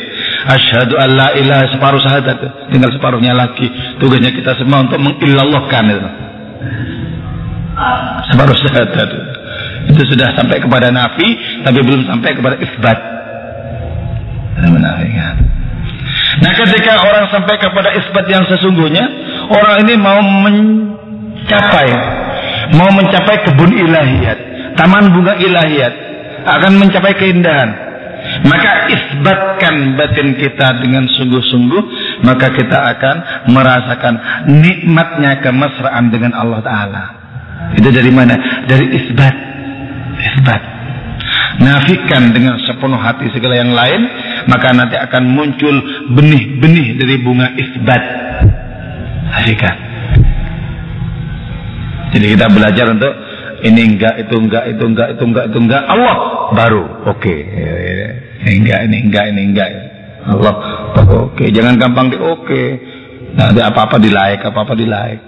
Asyhadu an la ilaha separuh syahadat tinggal separuhnya lagi. Tugasnya kita semua untuk mengilallahkan itu. Separuh syahadat. Itu itu sudah sampai kepada nafi tapi belum sampai kepada isbat. Nah ketika orang sampai kepada isbat yang sesungguhnya orang ini mau mencapai mau mencapai kebun ilahiyat taman bunga ilahiyat akan mencapai keindahan. Maka isbatkan batin kita dengan sungguh-sungguh maka kita akan merasakan nikmatnya kemesraan dengan Allah Ta'ala. Itu dari mana? dari isbat isbat. Nafikan dengan sepenuh hati segala yang lain, maka nanti akan muncul benih-benih dari bunga isbat. Hakikat. Jadi kita belajar untuk ini enggak, itu enggak, itu enggak, itu enggak, itu enggak. Allah baru oke. Okay. Ini enggak, ini enggak, ini enggak. Allah oke. Okay. Jangan gampang di oke. Okay. Nah, ada apa-apa di like, apa-apa di like. <laughs>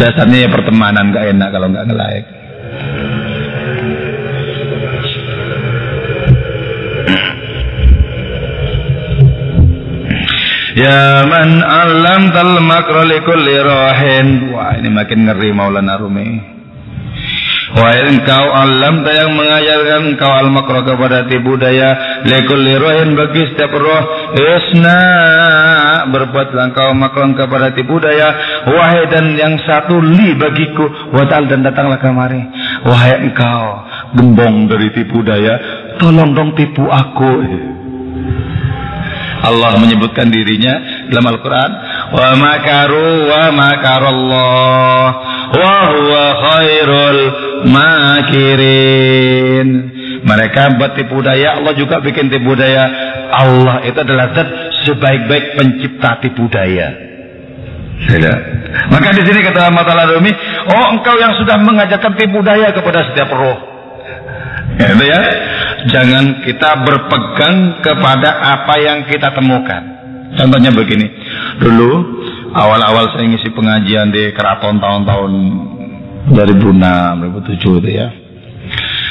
Dasarnya ya pertemanan gak enak kalau nggak ngelaik. Ya man alam tal makro likulli rohin. Wah ini makin ngeri Maulana Rumi. Wahai engkau alam yang mengajarkan engkau al makro kepada tipu daya lekul lirohin bagi setiap roh isna berbuatlah engkau makro kepada tipu daya wahai dan yang satu li bagiku watal dan datanglah kemari wahai engkau gembong dari tipu daya tolong dong tipu aku Allah menyebutkan dirinya dalam Al-Quran wa makaru wa makarallah wa huwa khairul makirin. Mereka buat tipu daya, Allah juga bikin tipu daya. Allah itu adalah sebaik-baik pencipta tipu daya. Tidak. Maka di sini kata Matalah Rumi, oh engkau yang sudah mengajarkan tipu daya kepada setiap roh. Ya, itu ya. Jangan kita berpegang kepada apa yang kita temukan. Contohnya begini. Dulu awal-awal saya ngisi pengajian di keraton tahun-tahun 2006, 2007 itu ya.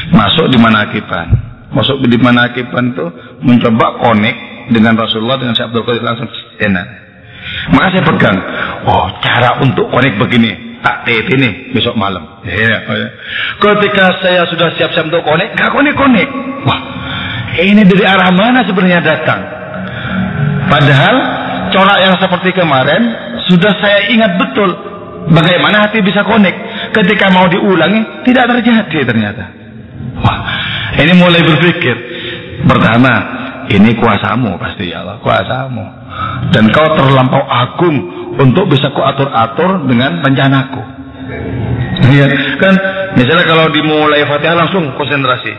Masuk di Manakiban. Masuk di Manakiban itu mencoba konek dengan Rasulullah dengan Syekh Abdul Qadir langsung enak. Maka saya pegang, oh cara untuk konek begini, tak tet ini besok malam. Ya, ya. Ketika saya sudah siap-siap untuk konek, gak konek-konek. Wah, ini dari arah mana sebenarnya datang? Padahal corak yang seperti kemarin sudah saya ingat betul bagaimana hati bisa konek ketika mau diulangi tidak terjadi ternyata. Wah, ini mulai berpikir. Pertama, ini kuasamu pasti ya Allah, kuasamu. Dan kau terlampau agung untuk bisa ku atur-atur dengan rencanaku. Iya, kan misalnya kalau dimulai Fatihah langsung konsentrasi.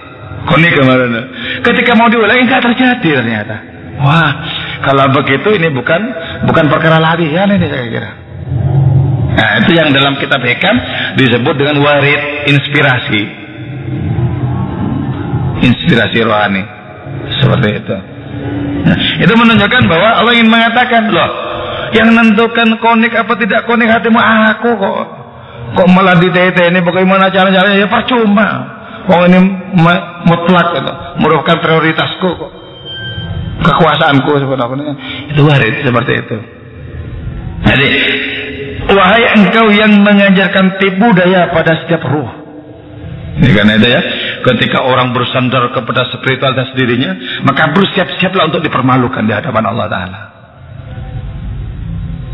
Koni kemarin. Ketika mau diulangi nggak terjadi ternyata. Wah, kalau begitu ini bukan bukan perkara latihan ini saya kira. Nah, itu yang dalam kitab Hikam disebut dengan warid inspirasi. Inspirasi rohani. Seperti itu. Nah, itu menunjukkan bahwa Allah ingin mengatakan, loh, yang menentukan konik apa tidak konik hatimu aku kok. Kok malah di TT ini bagaimana cara-caranya ya percuma. Oh ini mutlak itu, merupakan prioritasku kok. Kekuasaanku sebenarnya. Itu warid seperti itu. Jadi Wahai engkau yang mengajarkan tipu daya pada setiap ruh. Ini karena itu ya, ketika orang bersandar kepada spiritualitas dirinya, maka bersiap-siaplah untuk dipermalukan di hadapan Allah Ta'ala.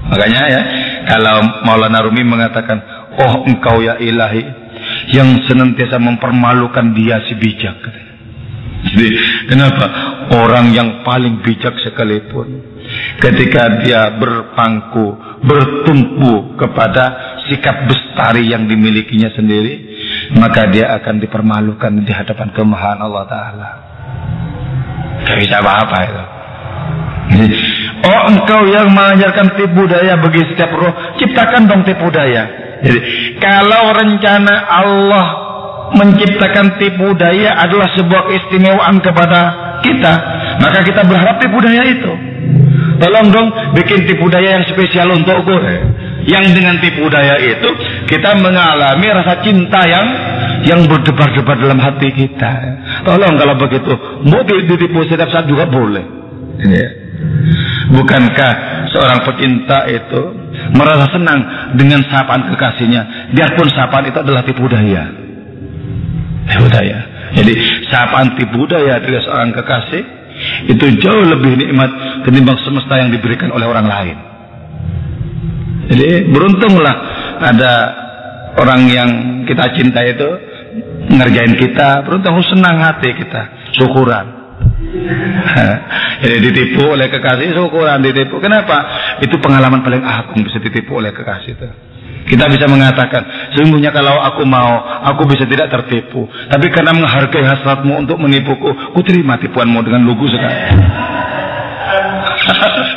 Makanya ya, kalau Maulana Rumi mengatakan, Oh engkau ya ilahi, yang senantiasa mempermalukan dia si bijak. Jadi, kenapa? Orang yang paling bijak sekalipun, ketika dia berpangku, bertumpu kepada sikap bestari yang dimilikinya sendiri, maka dia akan dipermalukan di hadapan kemahan Allah Ta'ala. Gak bisa apa-apa itu. <laughs> Oh engkau yang mengajarkan tipu daya bagi setiap roh, ciptakan dong tipu daya. Jadi, kalau rencana Allah menciptakan tipu daya adalah sebuah keistimewaan kepada kita, maka kita berharap tipu daya itu. Tolong dong bikin tipu daya yang spesial untukku. Yang dengan tipu daya itu kita mengalami rasa cinta yang yang berdebar-debar dalam hati kita. Tolong kalau begitu, mau ditipu setiap saat juga boleh. Ya. Bukankah seorang pecinta itu merasa senang dengan sapaan kekasihnya, biarpun sapaan itu adalah tipu daya. Tipu daya. Jadi sapaan tipu daya dari seorang kekasih itu jauh lebih nikmat ketimbang semesta yang diberikan oleh orang lain. Jadi beruntunglah ada orang yang kita cinta itu ngerjain kita, beruntung senang hati kita, syukuran. <laughs> Jadi ditipu oleh kekasih syukuran ditipu. Kenapa? Itu pengalaman paling agung bisa ditipu oleh kekasih itu. Kita bisa mengatakan, sesungguhnya kalau aku mau, aku bisa tidak tertipu. Tapi karena menghargai hasratmu untuk menipuku, ku terima tipuanmu dengan lugu sekali. <laughs>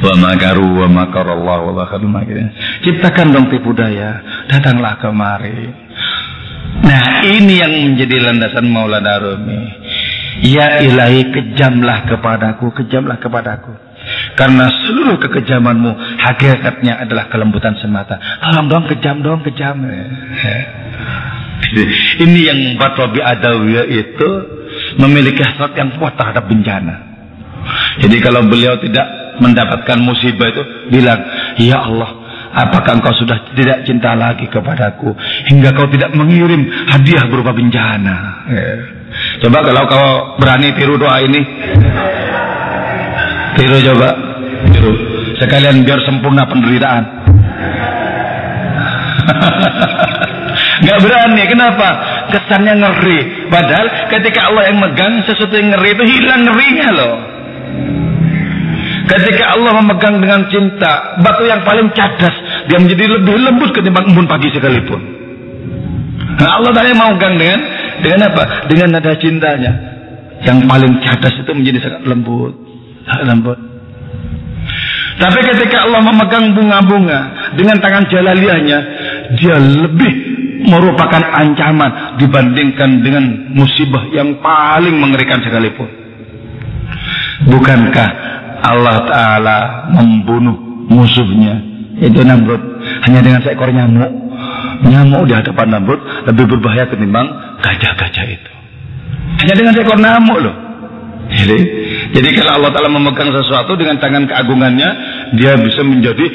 wa makaru wa makarallahu wa Ciptakan dong tipu daya, datanglah kemari. Nah, ini yang menjadi landasan Maulana Rumi. Ya ilahi kejamlah kepadaku, kejamlah kepadaku. Karena seluruh kekejamanmu hakikatnya adalah kelembutan semata. Tolong dong kejam dong kejam. Ini yang membuat Rabi Adawiyah itu memiliki hasrat yang kuat terhadap bencana. Jadi kalau beliau tidak mendapatkan musibah itu bilang, Ya Allah, apakah engkau sudah tidak cinta lagi kepadaku hingga kau tidak mengirim hadiah berupa bencana? Ya. Coba kalau kau berani tiru doa ini, tiru coba, tiru. Sekalian biar sempurna penderitaan. <laughs> Gak berani, kenapa? Kesannya ngeri. Padahal ketika Allah yang megang sesuatu yang ngeri itu hilang ngerinya loh. Ketika Allah memegang dengan cinta batu yang paling cadas, dia menjadi lebih lembut ketimbang embun pagi sekalipun. Nah, Allah tadi mau megang dengan dengan apa? Dengan nada cintanya. Yang paling cadas itu menjadi sangat lembut, sangat lembut. Tapi ketika Allah memegang bunga-bunga dengan tangan jalaliahnya, dia lebih merupakan ancaman dibandingkan dengan musibah yang paling mengerikan sekalipun. Bukankah Allah Ta'ala membunuh musuhnya. Itu Namrud. Hanya dengan seekor nyamuk. Nyamuk di hadapan Namrud lebih berbahaya ketimbang gajah-gajah itu. Hanya dengan seekor nyamuk loh. Jadi jadi kalau Allah Ta'ala memegang sesuatu dengan tangan keagungannya dia bisa menjadi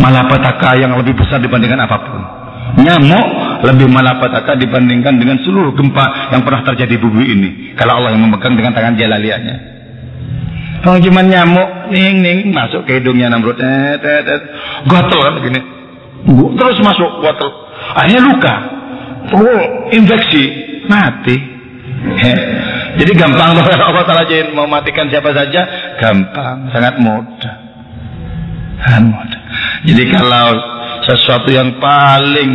malapetaka yang lebih besar dibandingkan apa pun. Nyamuk lebih malapetaka dibandingkan dengan seluruh gempa yang pernah terjadi di bumi ini. Kalau Allah yang memegang dengan tangan Oh cuma nyamuk ning ning masuk ke hidungnya Namrud. Eh, eh, eh. Gatel kan begini. Terus masuk gatel. Akhirnya luka. Oh, infeksi, mati. Jadi gampang loh Allah Taala mau matikan siapa saja, gampang, sangat mudah. Sangat mudah. Jadi kalau sesuatu yang paling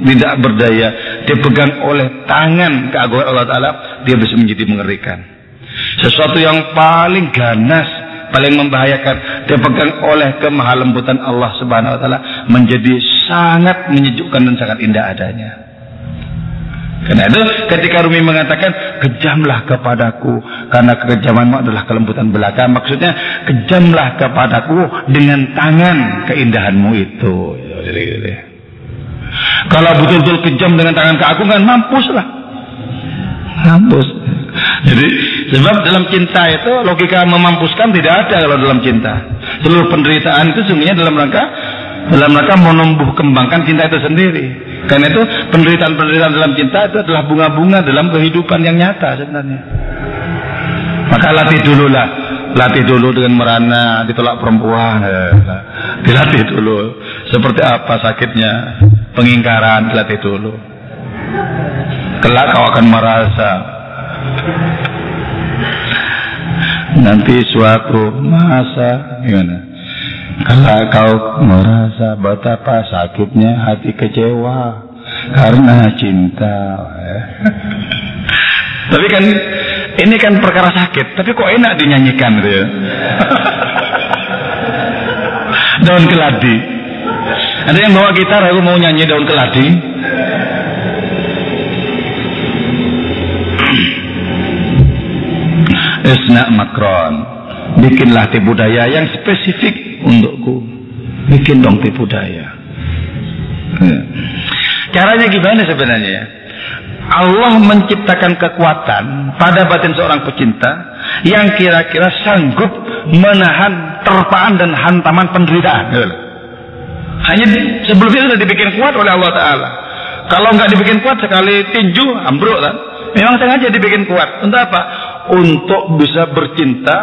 tidak berdaya dipegang oleh tangan keagungan Allah Taala, dia bisa menjadi mengerikan. Sesuatu yang paling ganas, paling membahayakan dipegang oleh kemahalembutan Allah Subhanahu wa taala menjadi sangat menyejukkan dan sangat indah adanya. Karena itu ketika Rumi mengatakan kejamlah kepadaku karena kekejamanmu adalah kelembutan belaka. Maksudnya kejamlah kepadaku dengan tangan keindahanmu itu. Kalau betul-betul kejam dengan tangan keagungan mampuslah. Mampus. Jadi sebab dalam cinta itu logika memampuskan tidak ada kalau dalam cinta. Seluruh penderitaan itu sungguhnya dalam rangka dalam rangka menumbuh kembangkan cinta itu sendiri. Karena itu penderitaan-penderitaan dalam cinta itu adalah bunga-bunga dalam kehidupan yang nyata sebenarnya. Maka latih dulu lah, latih dulu dengan merana, ditolak perempuan, <laughs> dilatih dulu. Seperti apa sakitnya pengingkaran, dilatih dulu. Kelak kau akan merasa Nanti suatu masa gimana? Kalau kau merasa betapa sakitnya hati kecewa karena cinta. <laughs> tapi kan ini kan perkara sakit, tapi kok enak dinyanyikan gitu ya. <laughs> daun keladi. Ada yang bawa gitar, aku mau nyanyi daun keladi. Isna makron. Bikinlah tipu daya yang spesifik untukku. Bikin dong tipu daya. Ya. Caranya gimana sebenarnya? Allah menciptakan kekuatan pada batin seorang pecinta yang kira-kira sanggup menahan terpaan dan hantaman penderitaan. Hanya sebelumnya sudah dibikin kuat oleh Allah Taala. Kalau nggak dibikin kuat sekali tinju ambruk kan? Memang sengaja dibikin kuat. Untuk apa? Untuk bisa bercinta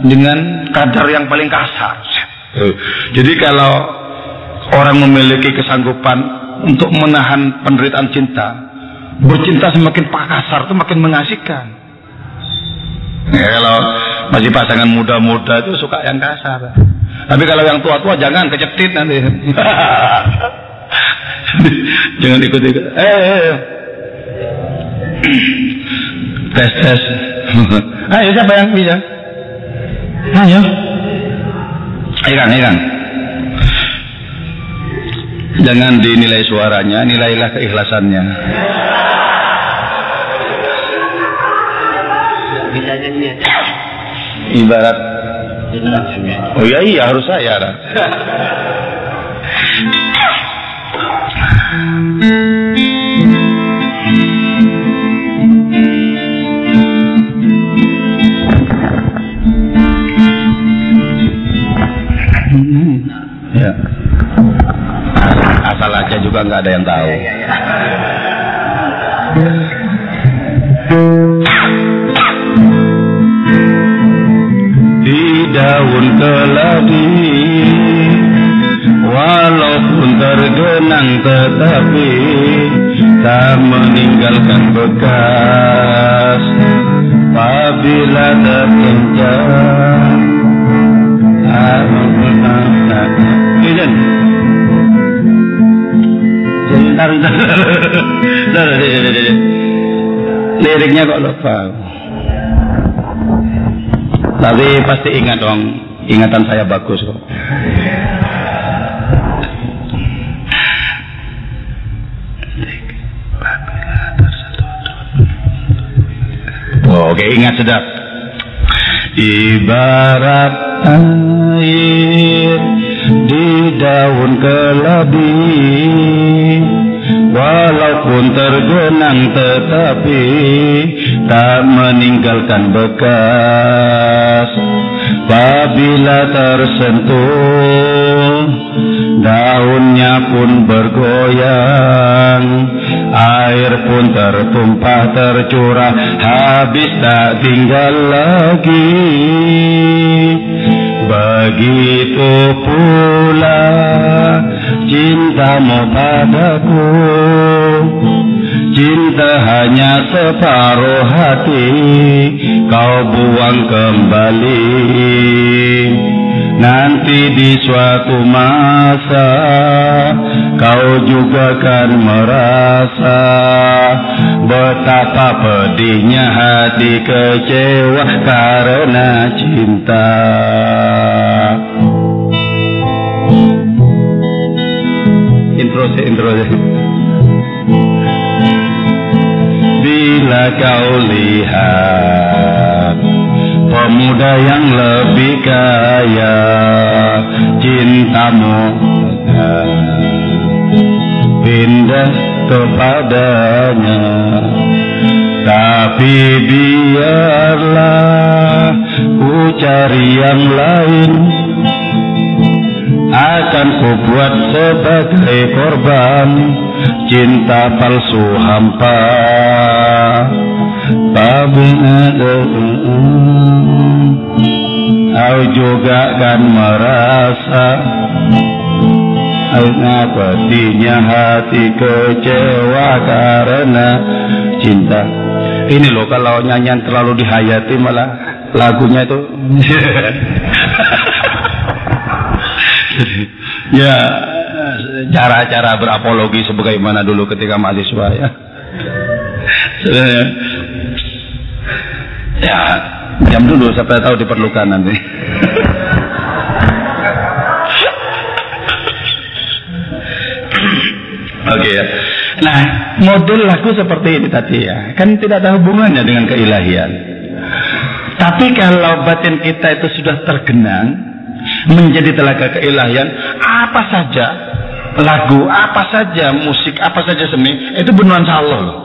dengan kadar yang paling kasar. Jadi kalau orang memiliki kesanggupan untuk menahan penderitaan cinta, bercinta semakin kasar itu makin mengasihkan. Ya, kalau masih pasangan muda-muda itu suka yang kasar. Tapi kalau yang tua-tua jangan kecetit nanti. <laughs> jangan ikut-ikut. Eh, eh, eh. <clears throat> tes tes <laughs> Ayo siapa yang bisa? Ayo. Ikan, ikan. Jangan dinilai suaranya, nilailah keikhlasannya. Ibarat Oh iya iya harus saya. Asal aja juga nggak ada yang tahu. Ya, ya, ya. Di daun keladi Walaupun tergenang tetapi Tak meninggalkan bekas Apabila terkencang Izin Sebentar, sebentar. Liriknya kok lupa. Tapi pasti ingat dong, ingatan saya bagus kok. Oh, Oke, okay, ingat sedap. Ibarat air di daun keladi Walaupun tergenang tetapi tak meninggalkan bekas. Apabila tersentuh daunnya pun bergoyang. Air pun tertumpah tercurah habis tak tinggal lagi. Begitu pula cintamu padaku Cinta hanya separuh hati Kau buang kembali. Nanti di suatu masa Kau juga akan merasa Betapa pedihnya hati kecewa karena cinta Intro sih, intro. Sih Bila kau lihat Pemuda yang lebih kaya Cintamu Pindah kepadanya. Tapi biarlah Ku cari yang lain akan kubuat sebagai korban cinta palsu hampa. Tapi ada Kau juga kan merasa Ngapatinya hati kecewa karena cinta? Ini loh kalau nyanyian terlalu dihayati malah lagunya itu <laughs> <laughs> ya cara-cara berapologi sebagaimana dulu ketika mahasiswa ya. <laughs> ya, jam dulu sampai tahu diperlukan nanti. <laughs> Oke okay, ya. Nah, model lagu seperti ini tadi ya, kan tidak ada hubungannya dengan keilahian. Tapi kalau batin kita itu sudah tergenang, menjadi telaga keilahian apa saja lagu apa saja musik apa saja seni itu bernuansa Allah loh.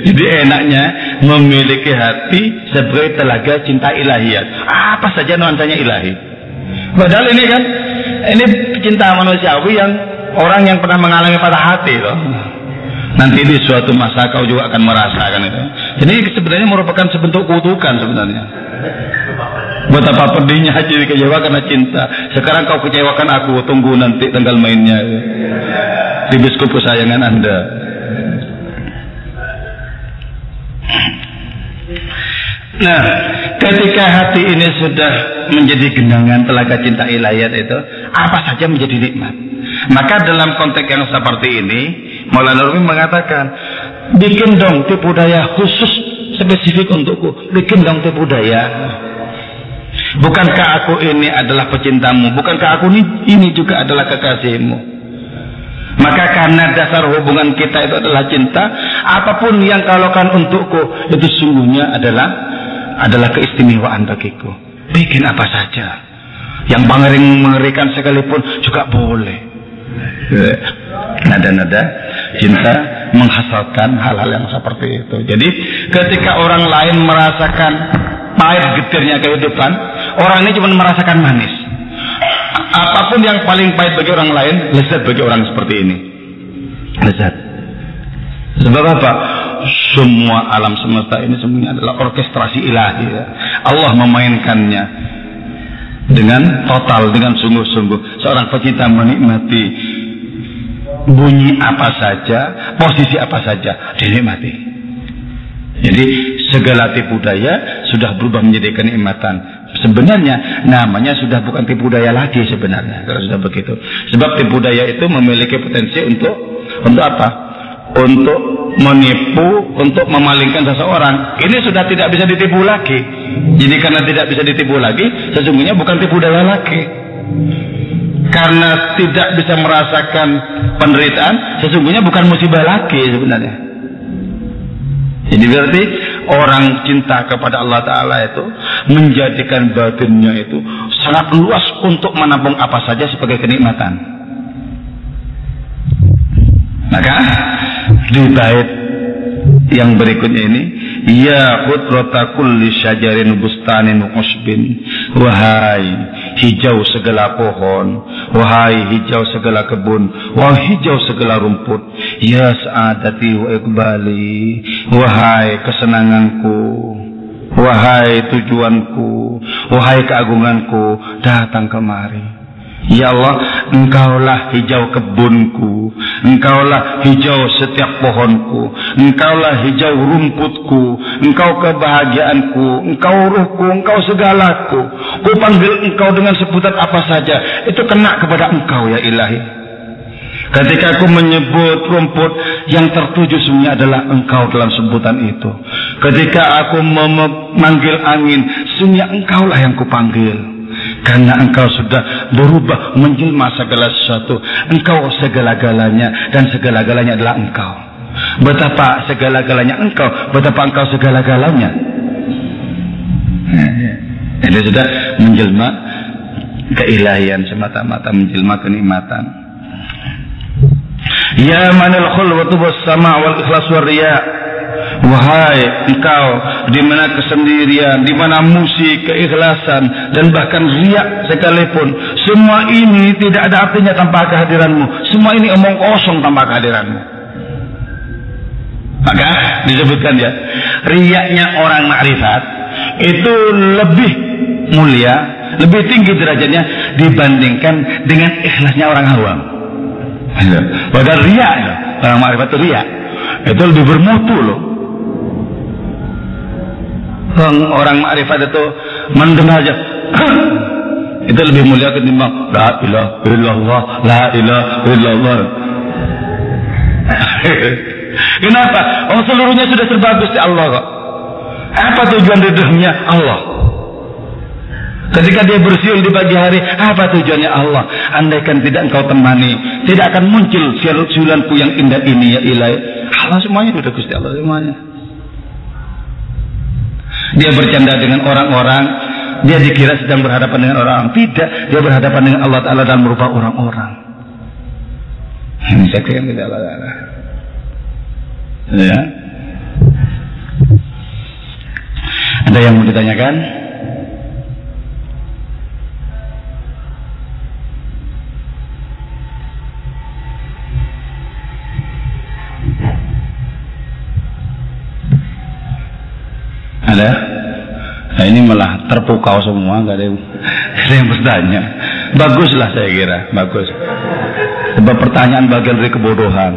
Jadi enaknya memiliki hati sebagai telaga cinta ilahiyat apa saja nuansanya ilahi? Padahal ini kan ini cinta manusiawi yang orang yang pernah mengalami patah hati loh. Nanti di suatu masa kau juga akan merasakan itu. Ini sebenarnya merupakan sebentuk kutukan sebenarnya Betapa pedihnya hati kecewa karena cinta. Sekarang kau kecewakan aku, tunggu nanti tanggal mainnya. Di biskup kesayangan Anda. Nah, ketika hati ini sudah menjadi genangan telaga cinta ilahiyat itu, apa saja menjadi nikmat. Maka dalam konteks yang seperti ini, Maulana Rumi mengatakan, bikin dong tipu daya khusus spesifik untukku. Bikin dong tipu daya. Bukankah aku ini adalah pecintamu? Bukankah aku ini, ini juga adalah kekasihmu? Maka karena dasar hubungan kita itu adalah cinta, apa pun yang kau lakukan untukku itu sungguhnya adalah adalah keistimewaan bagiku. Bikin apa saja. Yang mengerikan sekalipun juga boleh. Nada-nada cinta menghasilkan hal-hal yang seperti itu. Jadi ketika orang lain merasakan pahit getirnya kehidupan, orang ini cuma merasakan manis. Apa pun yang paling pahit bagi orang lain, lezat bagi orang seperti ini. Lezat. Sebab apa? Semua alam semesta ini semuanya adalah orkestrasi ilahi. Ya. Allah memainkannya dengan total, dengan sungguh-sungguh. Seorang pecinta menikmati bunyi apa saja, posisi apa saja, dinikmati. Jadi segala tipu daya sudah berubah menjadi kenikmatan. Sebenarnya namanya sudah bukan tipu daya lagi sebenarnya kalau sudah begitu. Sebab tipu daya itu memiliki potensi untuk untuk apa? Untuk menipu, untuk memalingkan seseorang. Ini sudah tidak bisa ditipu lagi. Jadi karena tidak bisa ditipu lagi, sesungguhnya bukan tipu daya lagi karena tidak bisa merasakan penderitaan, sesungguhnya bukan musibah lagi sebenarnya. Jadi berarti orang cinta kepada Allah Ta'ala itu menjadikan batinnya itu sangat luas untuk menampung apa saja sebagai kenikmatan. Maka di bait yang berikutnya ini Ya khutrata kulli syajarin bustanin usbin. Wahai hijau segala pohon. Wahai hijau segala kebun. Wahai hijau segala rumput. Ya saadati wa ikbali Wahai kesenanganku. Wahai tujuanku. Wahai keagunganku. Datang kemari Ya Allah, engkaulah hijau kebunku, engkaulah hijau setiap pohonku, engkaulah hijau rumputku, engkau kebahagiaanku, engkau ruhku, engkau segalaku. Ku panggil engkau dengan sebutan apa saja, itu kena kepada engkau ya ilahi. Ketika aku menyebut rumput yang tertuju semuanya adalah engkau dalam sebutan itu. Ketika aku memanggil angin, semuanya engkaulah yang kupanggil. Karena engkau sudah berubah menjelma segala sesuatu. Engkau segala-galanya dan segala-galanya adalah engkau. Betapa segala-galanya engkau, betapa engkau segala-galanya. Jadi sudah menjelma keilahian semata-mata menjelma kenikmatan. Ya manil khulwatu was sama wal ikhlas war riya Wahai engkau di mana kesendirian, di mana musik, keikhlasan dan bahkan riak sekalipun, semua ini tidak ada artinya tanpa kehadiranmu. Semua ini omong kosong tanpa kehadiranmu. Maka disebutkan ya, riaknya orang makrifat itu lebih mulia, lebih tinggi derajatnya dibandingkan dengan ikhlasnya orang awam. Padahal riak ya, orang makrifat itu riak. Itu lebih bermutu loh orang ma'rifat itu mendengar aja <clears throat> itu lebih mulia ketimbang la ilaha illallah la ilaha illallah <laughs> kenapa oh seluruhnya sudah terbagus di Allah kok apa tujuan ridhonya Allah Ketika dia bersiul di pagi hari, apa tujuannya Allah? Andaikan tidak engkau temani, tidak akan muncul siulanku yang indah ini ya ilahi. Allah semuanya sudah Gusti Allah semuanya. Dia bercanda dengan orang-orang. Dia dikira sedang berhadapan dengan orang. Tidak. Dia berhadapan dengan Allah Ta'ala dan merupakan orang-orang. Ini saksikan kita Allah Ta'ala. Ya. Ada yang mau ditanyakan? Ada? Nah ini malah terpukau semua, nggak ada yang, yang bertanya. Baguslah saya kira, bagus. Sebab pertanyaan bagian dari kebodohan.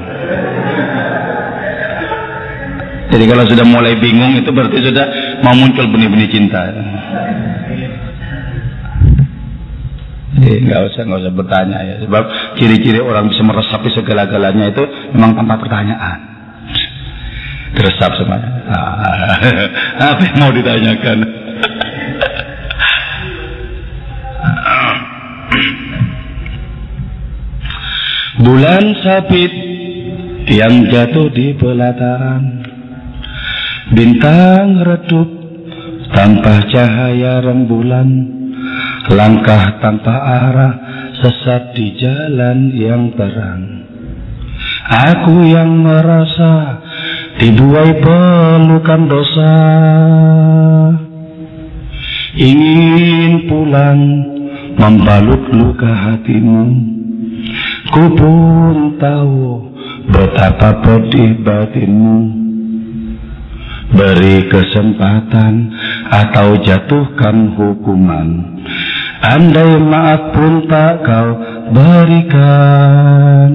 Jadi kalau sudah mulai bingung itu berarti sudah mau muncul benih-benih cinta. Jadi nggak usah nggak usah bertanya ya. Sebab ciri-ciri orang bisa meresapi segala-galanya itu memang tanpa pertanyaan teresap semuanya. Ah, <laughs> apa yang mau ditanyakan? Bulan sabit yang jatuh di pelataran Bintang redup tanpa cahaya rembulan, langkah tanpa arah, sesat di jalan yang terang. Aku yang merasa dibuai pelukan dosa, ingin pulang membalut luka hatimu. Ku pun tahu betapa pedih batinmu. Beri kesempatan atau jatuhkan hukuman Andai maaf pun tak kau berikan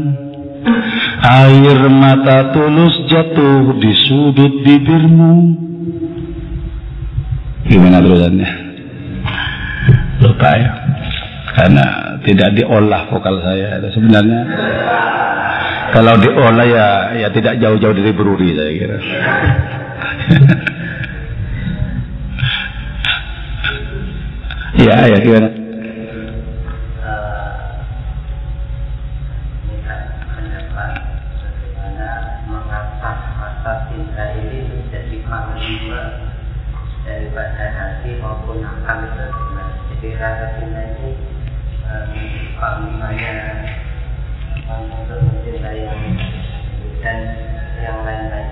Air mata tulus jatuh di sudut bibirmu Gimana terusannya? Lupa ya Karena tidak diolah vokal saya Sebenarnya Kalau diolah ya, ya tidak jauh-jauh dari beruri saya kira <laughs> ya, ya gimana? Maupun akal itu jadi rasa cinta ini panglimanya untuk mencintai dan yang lain-lain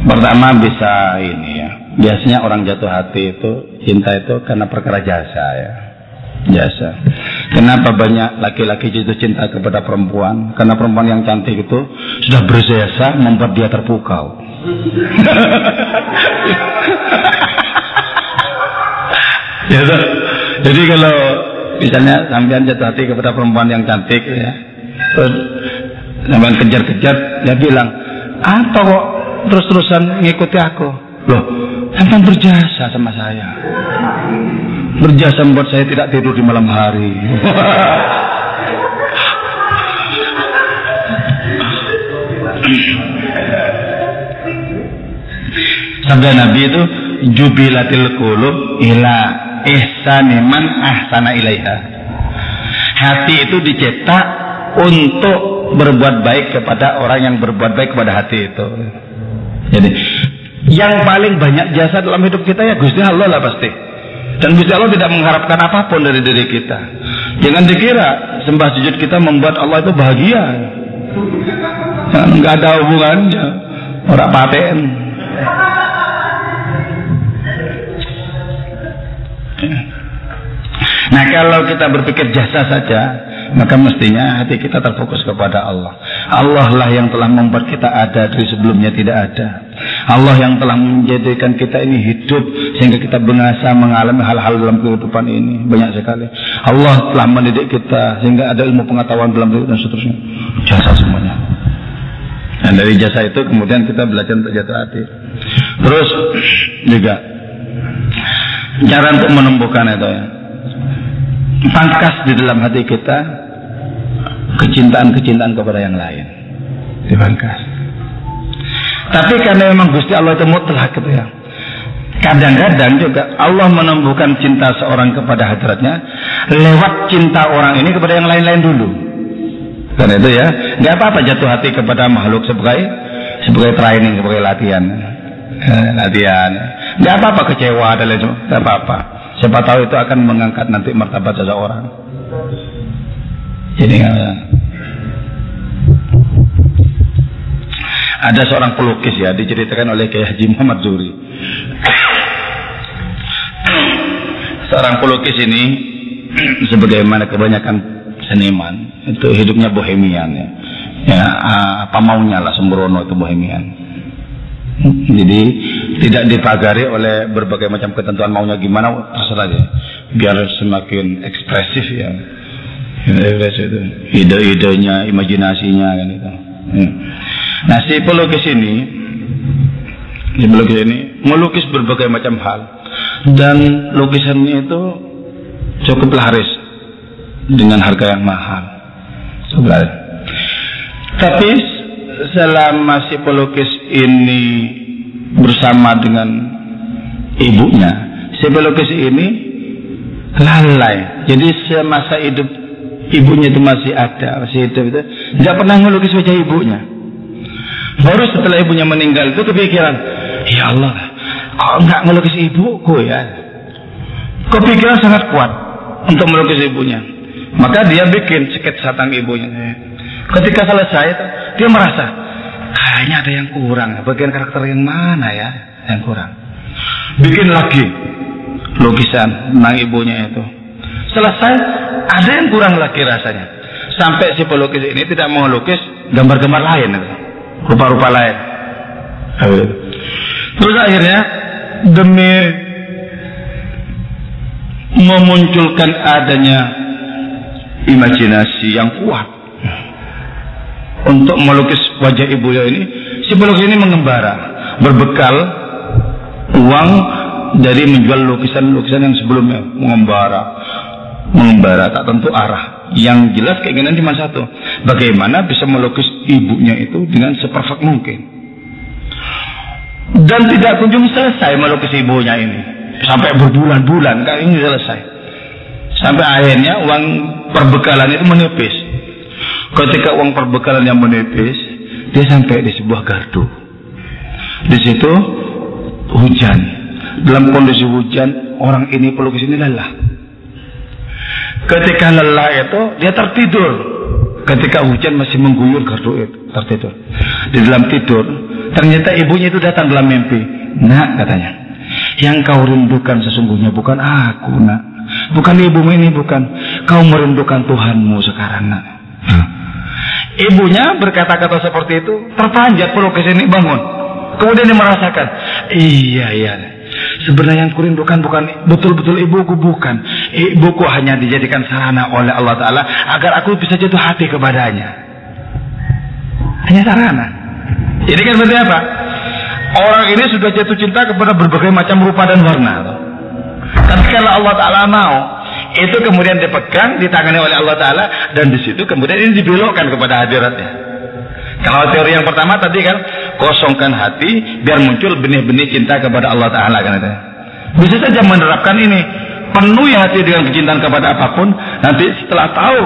Pertama bisa ini ya. Biasanya orang jatuh hati itu cinta itu karena perkara jasa ya. Jasa. Kenapa banyak laki-laki jatuh cinta kepada perempuan? Karena perempuan yang cantik itu sudah berjasa membuat dia terpukau. <laughs> ya tuh. Jadi kalau misalnya sampean jatuh hati kepada perempuan yang cantik ya, terus sampean kejar-kejar, dia bilang, apa kok terus-terusan ngikuti aku. Loh, sampai berjasa sama saya. Berjasa membuat saya tidak tidur di malam hari. <laughs> Sabda Nabi itu jubilatil qulub ila ihsani man ahsana ilaiha. Hati itu dicetak untuk berbuat baik kepada orang yang berbuat baik kepada hati itu. Jadi yang paling banyak jasa dalam hidup kita ya Gusti Allah lah pasti. Dan Gusti Allah tidak mengharapkan apa pun dari diri kita. Jangan dikira sembah sujud kita membuat Allah itu bahagia. Enggak ada hubungannya. Orang paten. Nah kalau kita berpikir jasa saja, maka mestinya hati kita terfokus kepada Allah. Allah lah yang telah membuat kita ada dari sebelumnya tidak ada. Allah yang telah menjadikan kita ini hidup sehingga kita bengasa mengalami hal-hal dalam kehidupan ini banyak sekali. Allah telah mendidik kita sehingga ada ilmu pengetahuan dalam hidup dan seterusnya. Jasa semuanya. Dan dari jasa itu kemudian kita belajar untuk jatuh hati. Terus juga cara untuk menumbuhkan itu ya. Pangkas di dalam hati kita kecintaan-kecintaan kepada yang lain. Dipangkas. Tapi karena memang Gusti Allah itu mutlak gitu ya. Kadang-kadang juga Allah menumbuhkan cinta seorang kepada hadratnya lewat cinta orang ini kepada yang lain-lain dulu. Karena itu ya, nggak apa-apa jatuh hati kepada makhluk sebagai sebagai training, sebagai latihan, eh, latihan. Nggak apa-apa kecewa dan lain sebagainya, nggak apa-apa. Siapa tahu itu akan mengangkat nanti martabat seseorang. Jadi ada seorang pelukis ya diceritakan oleh Kiai Haji Muhammad Zuri. Seorang pelukis ini sebagaimana kebanyakan seniman itu hidupnya bohemian ya. Ya apa maunya lah sembrono itu bohemian. Jadi tidak dipagari oleh berbagai macam ketentuan maunya gimana terserah aja. Biar semakin ekspresif ya. itu ide-idenya, imajinasinya kan itu. Ya. Nah si pelukis ini, si pelukis ini melukis berbagai macam hal dan lukisannya itu cukup laris dengan harga yang mahal. Tapi selama si pelukis ini bersama dengan ibunya, si pelukis ini lalai. Jadi semasa hidup ibunya itu masih ada, masih hidup itu, nggak pernah ngelukis wajah ibunya. Baru setelah ibunya meninggal itu kepikiran, ya Allah, kok nggak melukis ibuku ya? Kepikiran sangat kuat untuk melukis ibunya. Maka dia bikin sketsa tentang ibunya. Ketika selesai, dia merasa kayaknya ada yang kurang. Bagian karakter yang mana ya yang kurang? Bikin lagi lukisan tentang ibunya itu. Selesai, ada yang kurang lagi rasanya. Sampai si pelukis ini tidak mau lukis gambar-gambar lain, rupa-rupa lain. Terus akhirnya demi memunculkan adanya imajinasi yang kuat untuk melukis wajah ibunya ini, si pelukis ini mengembara berbekal uang dari menjual lukisan-lukisan yang sebelumnya mengembara mengembara tak tentu arah. Yang jelas keinginan cuma satu bagaimana bisa melukis ibunya itu dengan seperfect mungkin. Dan tidak kunjung selesai melukis ibunya ini. Sampai berbulan-bulan kan ini selesai. Sampai akhirnya uang perbekalan itu menipis ketika uang perbekalan yang menipis dia sampai di sebuah gardu di situ hujan dalam kondisi hujan orang ini pelukis ini lelah Ketika lelah itu dia tertidur. Ketika hujan masih mengguyur gardu itu tertidur. Di dalam tidur ternyata ibunya itu datang dalam mimpi. Nak katanya, yang kau rindukan sesungguhnya bukan aku nak. Bukan ibumu ini bukan. Kau merindukan Tuhanmu sekarang nak. Ibunya berkata-kata seperti itu terpanjat pelukis ini bangun. Kemudian dia merasakan, iya iya Sebenarnya yang kurindukan bukan betul-betul ibuku bukan. Ibuku hanya dijadikan sarana oleh Allah Ta'ala agar aku bisa jatuh hati kepadanya. Hanya sarana. Ini kan berarti apa? Orang ini sudah jatuh cinta kepada berbagai macam rupa dan warna. Tapi kalau Allah Ta'ala mau, itu kemudian dipegang, ditangani oleh Allah Ta'ala, dan di situ kemudian ini dibelokkan kepada hadiratnya. Kalau teori yang pertama tadi kan kosongkan hati biar muncul benih-benih cinta kepada Allah Taala kan itu. Bisa saja menerapkan ini penuhi hati dengan kecintaan kepada apa pun nanti setelah tahu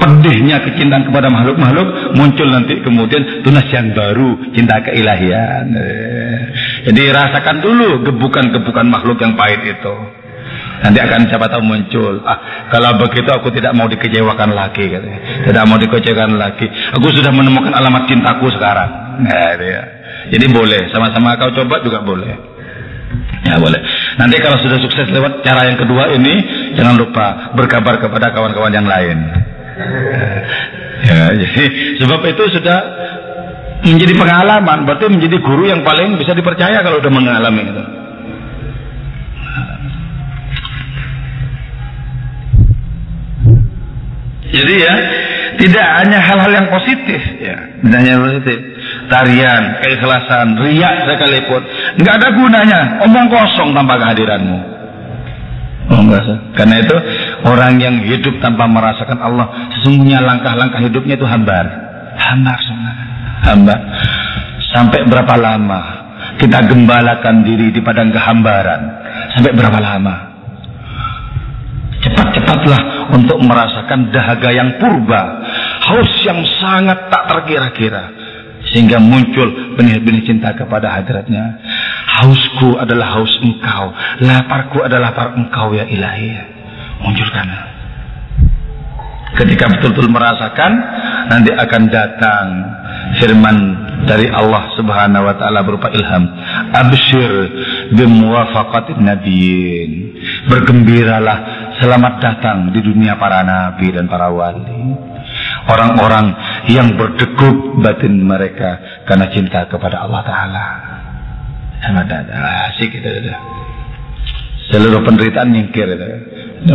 pedihnya kecintaan kepada makhluk-makhluk muncul nanti kemudian tunas yang baru cinta keilahian. Jadi rasakan dulu gebukan-gebukan makhluk yang pahit itu. Nanti akan siapa tahu muncul. Ah, kalau begitu aku tidak mau dikecewakan lagi, katanya. Tidak mau dikecewakan lagi. Aku sudah menemukan alamat cintaku sekarang. Nah, ya. Jadi boleh, sama-sama kau coba juga boleh. Ya boleh. Nanti kalau sudah sukses lewat cara yang kedua ini, jangan lupa berkabar kepada kawan-kawan yang lain. Ya, jadi sebab itu sudah menjadi pengalaman, berarti menjadi guru yang paling bisa dipercaya kalau sudah mengalami itu. Jadi ya tidak hanya hal-hal yang positif ya, tidak hanya positif. Tarian, keikhlasan, riak sekalipun nggak ada gunanya, omong kosong tanpa kehadiranmu. Oh, Karena itu orang yang hidup tanpa merasakan Allah sesungguhnya langkah-langkah hidupnya itu hambar, hambar semua, hambar. Sampai berapa lama kita gembalakan diri di padang kehambaran? Sampai berapa lama? Cepat-cepatlah untuk merasakan dahaga yang purba, haus yang sangat tak terkira-kira, sehingga muncul benih-benih cinta kepada hadiratnya. Hausku adalah haus engkau, laparku adalah lapar engkau ya ilahi. Munculkan. Ketika betul-betul merasakan, nanti akan datang firman dari Allah Subhanahu wa taala berupa ilham. Absyir bimuwafaqatin nabiyyin. Bergembiralah selamat datang di dunia para nabi dan para wali. Orang-orang yang berdegup batin mereka karena cinta kepada Allah taala. Selamat datang. Asik itu. Seluruh penderitaan nyingkir itu.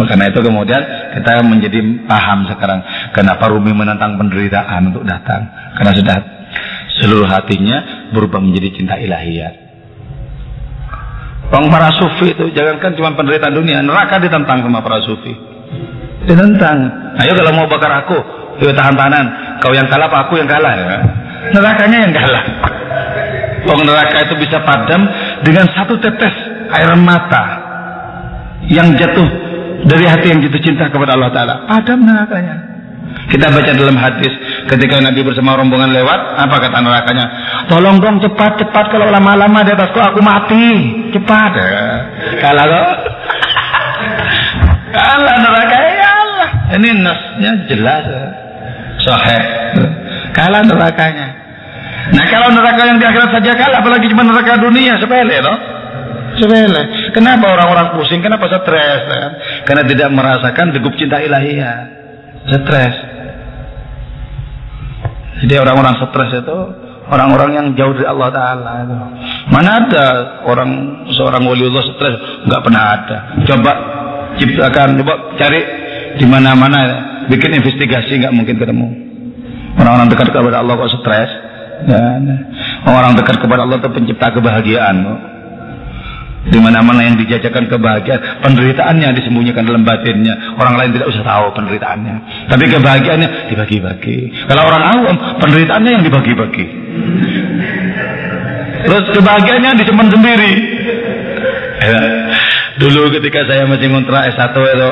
Karena itu kemudian kita menjadi paham sekarang kenapa Rumi menentang penderitaan untuk datang. Karena sudah seluruh hatinya berubah menjadi cinta ilahiyat. Bang para sufi itu jangankan cuma penderitaan dunia, neraka ditentang sama para sufi. Ditentang. Ayo kalau mau bakar aku, yuk tahan-tahanan. Kau yang kalah apa aku yang kalah ya? Nerakanya yang kalah. Bang neraka itu bisa padam dengan satu tetes air mata yang jatuh dari hati yang jatuh cinta kepada Allah Ta'ala. Padam nerakanya. Kita baca dalam hadis ketika Nabi bersama rombongan lewat, apa kata nerakanya? tolong dong cepat cepat kalau lama-lama di atasku aku mati. Cepat. Ya. kalah kok. <laughs> Kalah neraka ya Allah. Ini nasnya jelas. Sahih. Kalah nerakanya. Nah kalau neraka yang di akhirat saja kalah apalagi cuma neraka dunia sepele loh sepele. Kenapa orang-orang pusing? Kenapa stres? Kan? karena tidak merasakan degup cinta ilahiyah stres jadi orang-orang stres itu orang-orang yang jauh dari Allah Taala itu. Mana ada orang seorang waliullah stres? Enggak pernah ada. Coba ciptakan, coba cari di mana-mana, bikin investigasi nggak mungkin ketemu. Orang-orang dekat kepada Allah kok stres? Ya, orang dekat kepada Allah itu pencipta kebahagiaan. Di mana-mana yang dijajakan kebahagiaan, penderitaannya disembunyikan dalam batinnya. Orang lain tidak usah tahu penderitaannya. Tapi kebahagiaannya dibagi-bagi. Kalau orang awam, penderitaannya yang dibagi-bagi. Terus kebahagiaannya disimpan sendiri. Ya. Dulu ketika saya masih ngontrak S1 itu,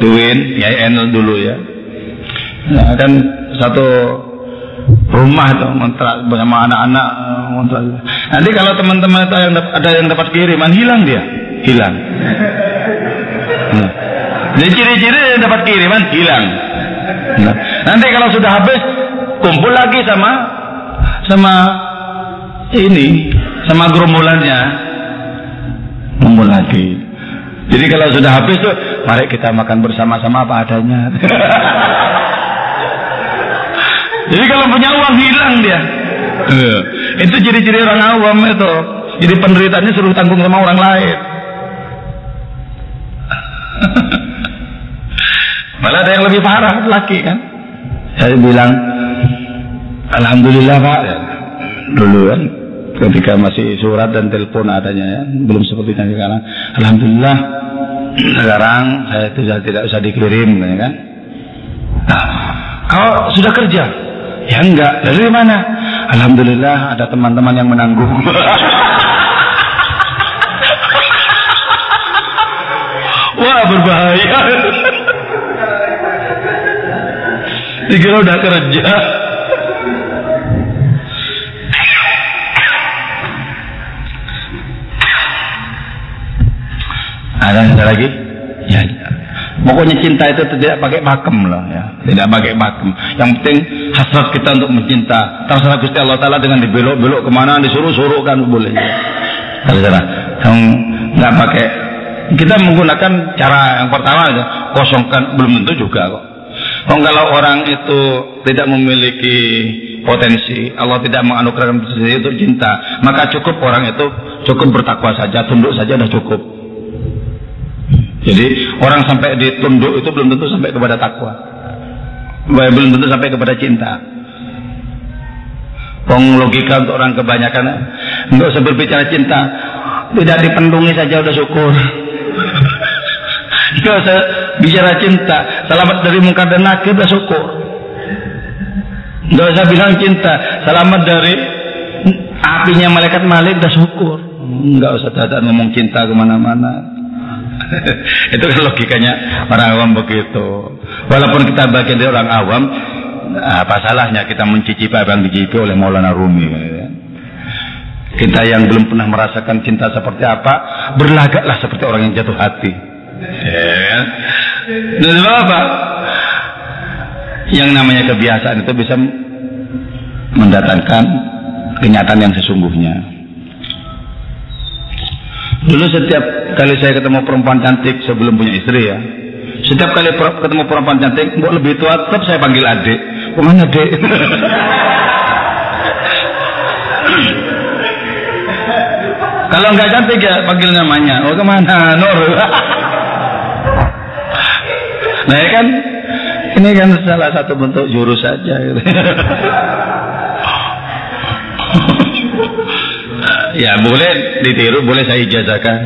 Duin, IAIN dulu ya. Nah, kan satu rumah itu kontrak bersama anak-anak kontrak. Nanti kalau teman-teman itu yang ada yang dapat kiriman hilang dia, hilang. Nah. Jadi ciri-ciri yang dapat kiriman hilang. Nah. Nanti kalau sudah habis kumpul lagi sama sama ini sama gerombolannya kumpul lagi. Jadi kalau sudah habis tuh mari kita makan bersama-sama apa adanya. <laughs> Jadi kalau punya uang hilang dia. Iya. Itu ciri-ciri orang awam itu. Jadi penderitaannya suruh tanggung sama orang lain. <laughs> Malah ada yang lebih parah lagi kan. Saya bilang, Alhamdulillah Pak. Ya, dulu kan ketika masih surat dan telepon adanya ya, belum seperti yang sekarang. Alhamdulillah sekarang saya tidak tidak usah dikirim ya kan. Nah, kau sudah kerja? Ya enggak. Dari mana? Alhamdulillah ada teman-teman yang menanggung. <laughs> Wah berbahaya. Dikira udah kerja. Ada yang lagi? Ya, ya. Pokoknya cinta itu tidak pakai pakem lah ya, tidak pakai pakem. Yang penting hasrat kita untuk mencinta. Terserah Gusti Allah Taala dengan dibelok-belok ke mana, disuruh-suruh kan boleh. Terserah. Yang nggak pakai. Kita menggunakan cara yang pertama itu kosongkan belum tentu juga kok. Kalau orang itu tidak memiliki potensi, Allah tidak menganugerahkan itu cinta, maka cukup orang itu cukup bertakwa saja, tunduk saja sudah cukup. Jadi orang sampai ditunduk itu belum tentu sampai kepada takwa. Belum tentu sampai kepada cinta. Pong logika untuk orang kebanyakan usah berbicara cinta, tidak dipendungi saja udah syukur. <laughs> Nggak usah bicara cinta, selamat dari muka dan nakir udah syukur. Nggak usah bilang cinta, selamat dari apinya malaikat malik udah syukur. Nggak usah datang ngomong cinta ke mana-mana. <laughs> itu kan logikanya orang awam begitu. Walaupun kita bagian dari orang awam, apa salahnya kita mencicipi apa yang dicicipi oleh Maulana Rumi. Kita yang belum pernah merasakan cinta seperti apa, berlagaklah seperti orang yang jatuh hati. Ya. Dan apa? Yang namanya kebiasaan itu bisa mendatangkan kenyataan yang sesungguhnya. Dulu setiap kali saya ketemu perempuan cantik sebelum punya istri ya, setiap kali ketemu perempuan cantik, mbok lebih tua, tetap saya panggil adik. Ke mana adik? <laughs> Kalau nggak cantik ya panggil namanya. Oh ke mana? Nur. <laughs> nah ya kan, ini kan salah satu bentuk jurus saja. Gitu. <laughs> ya boleh ditiru, boleh saya ijazahkan.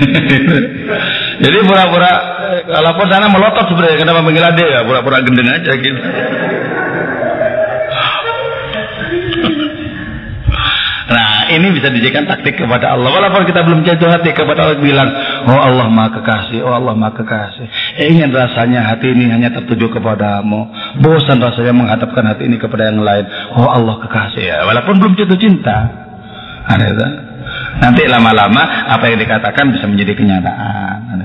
<laughs> Jadi pura-pura kalau pun sana melotot sebenarnya kenapa panggil ya pura-pura gendeng aja gitu. Ini bisa dijadikan taktik kepada Allah. Walaupun kita belum jatuh hati kepada Allah bilang, oh Allah maha kekasih, oh Allah maha kekasih. Ingin rasanya hati ini hanya tertuju kepadamu. Bosan rasanya menghadapkan hati ini kepada yang lain. Oh Allah kekasih ya. Walaupun belum jatuh cinta. Ada. Nanti lama-lama apa yang dikatakan bisa menjadi kenyataan.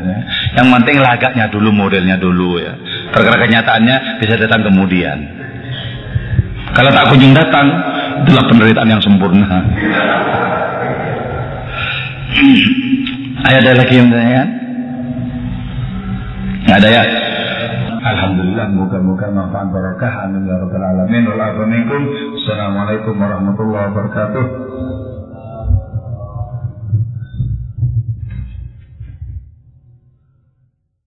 Yang penting lagaknya dulu, modelnya dulu ya. Perkara kenyataannya bisa datang kemudian. Kalau tak kunjung datang, itulah penderitaan yang sempurna. Ada lagi yang bertanya? Ada ya? Alhamdulillah, moga-moga manfaat barakah. Ya rabbal alamin. Assalamualaikum warahmatullahi wabarakatuh.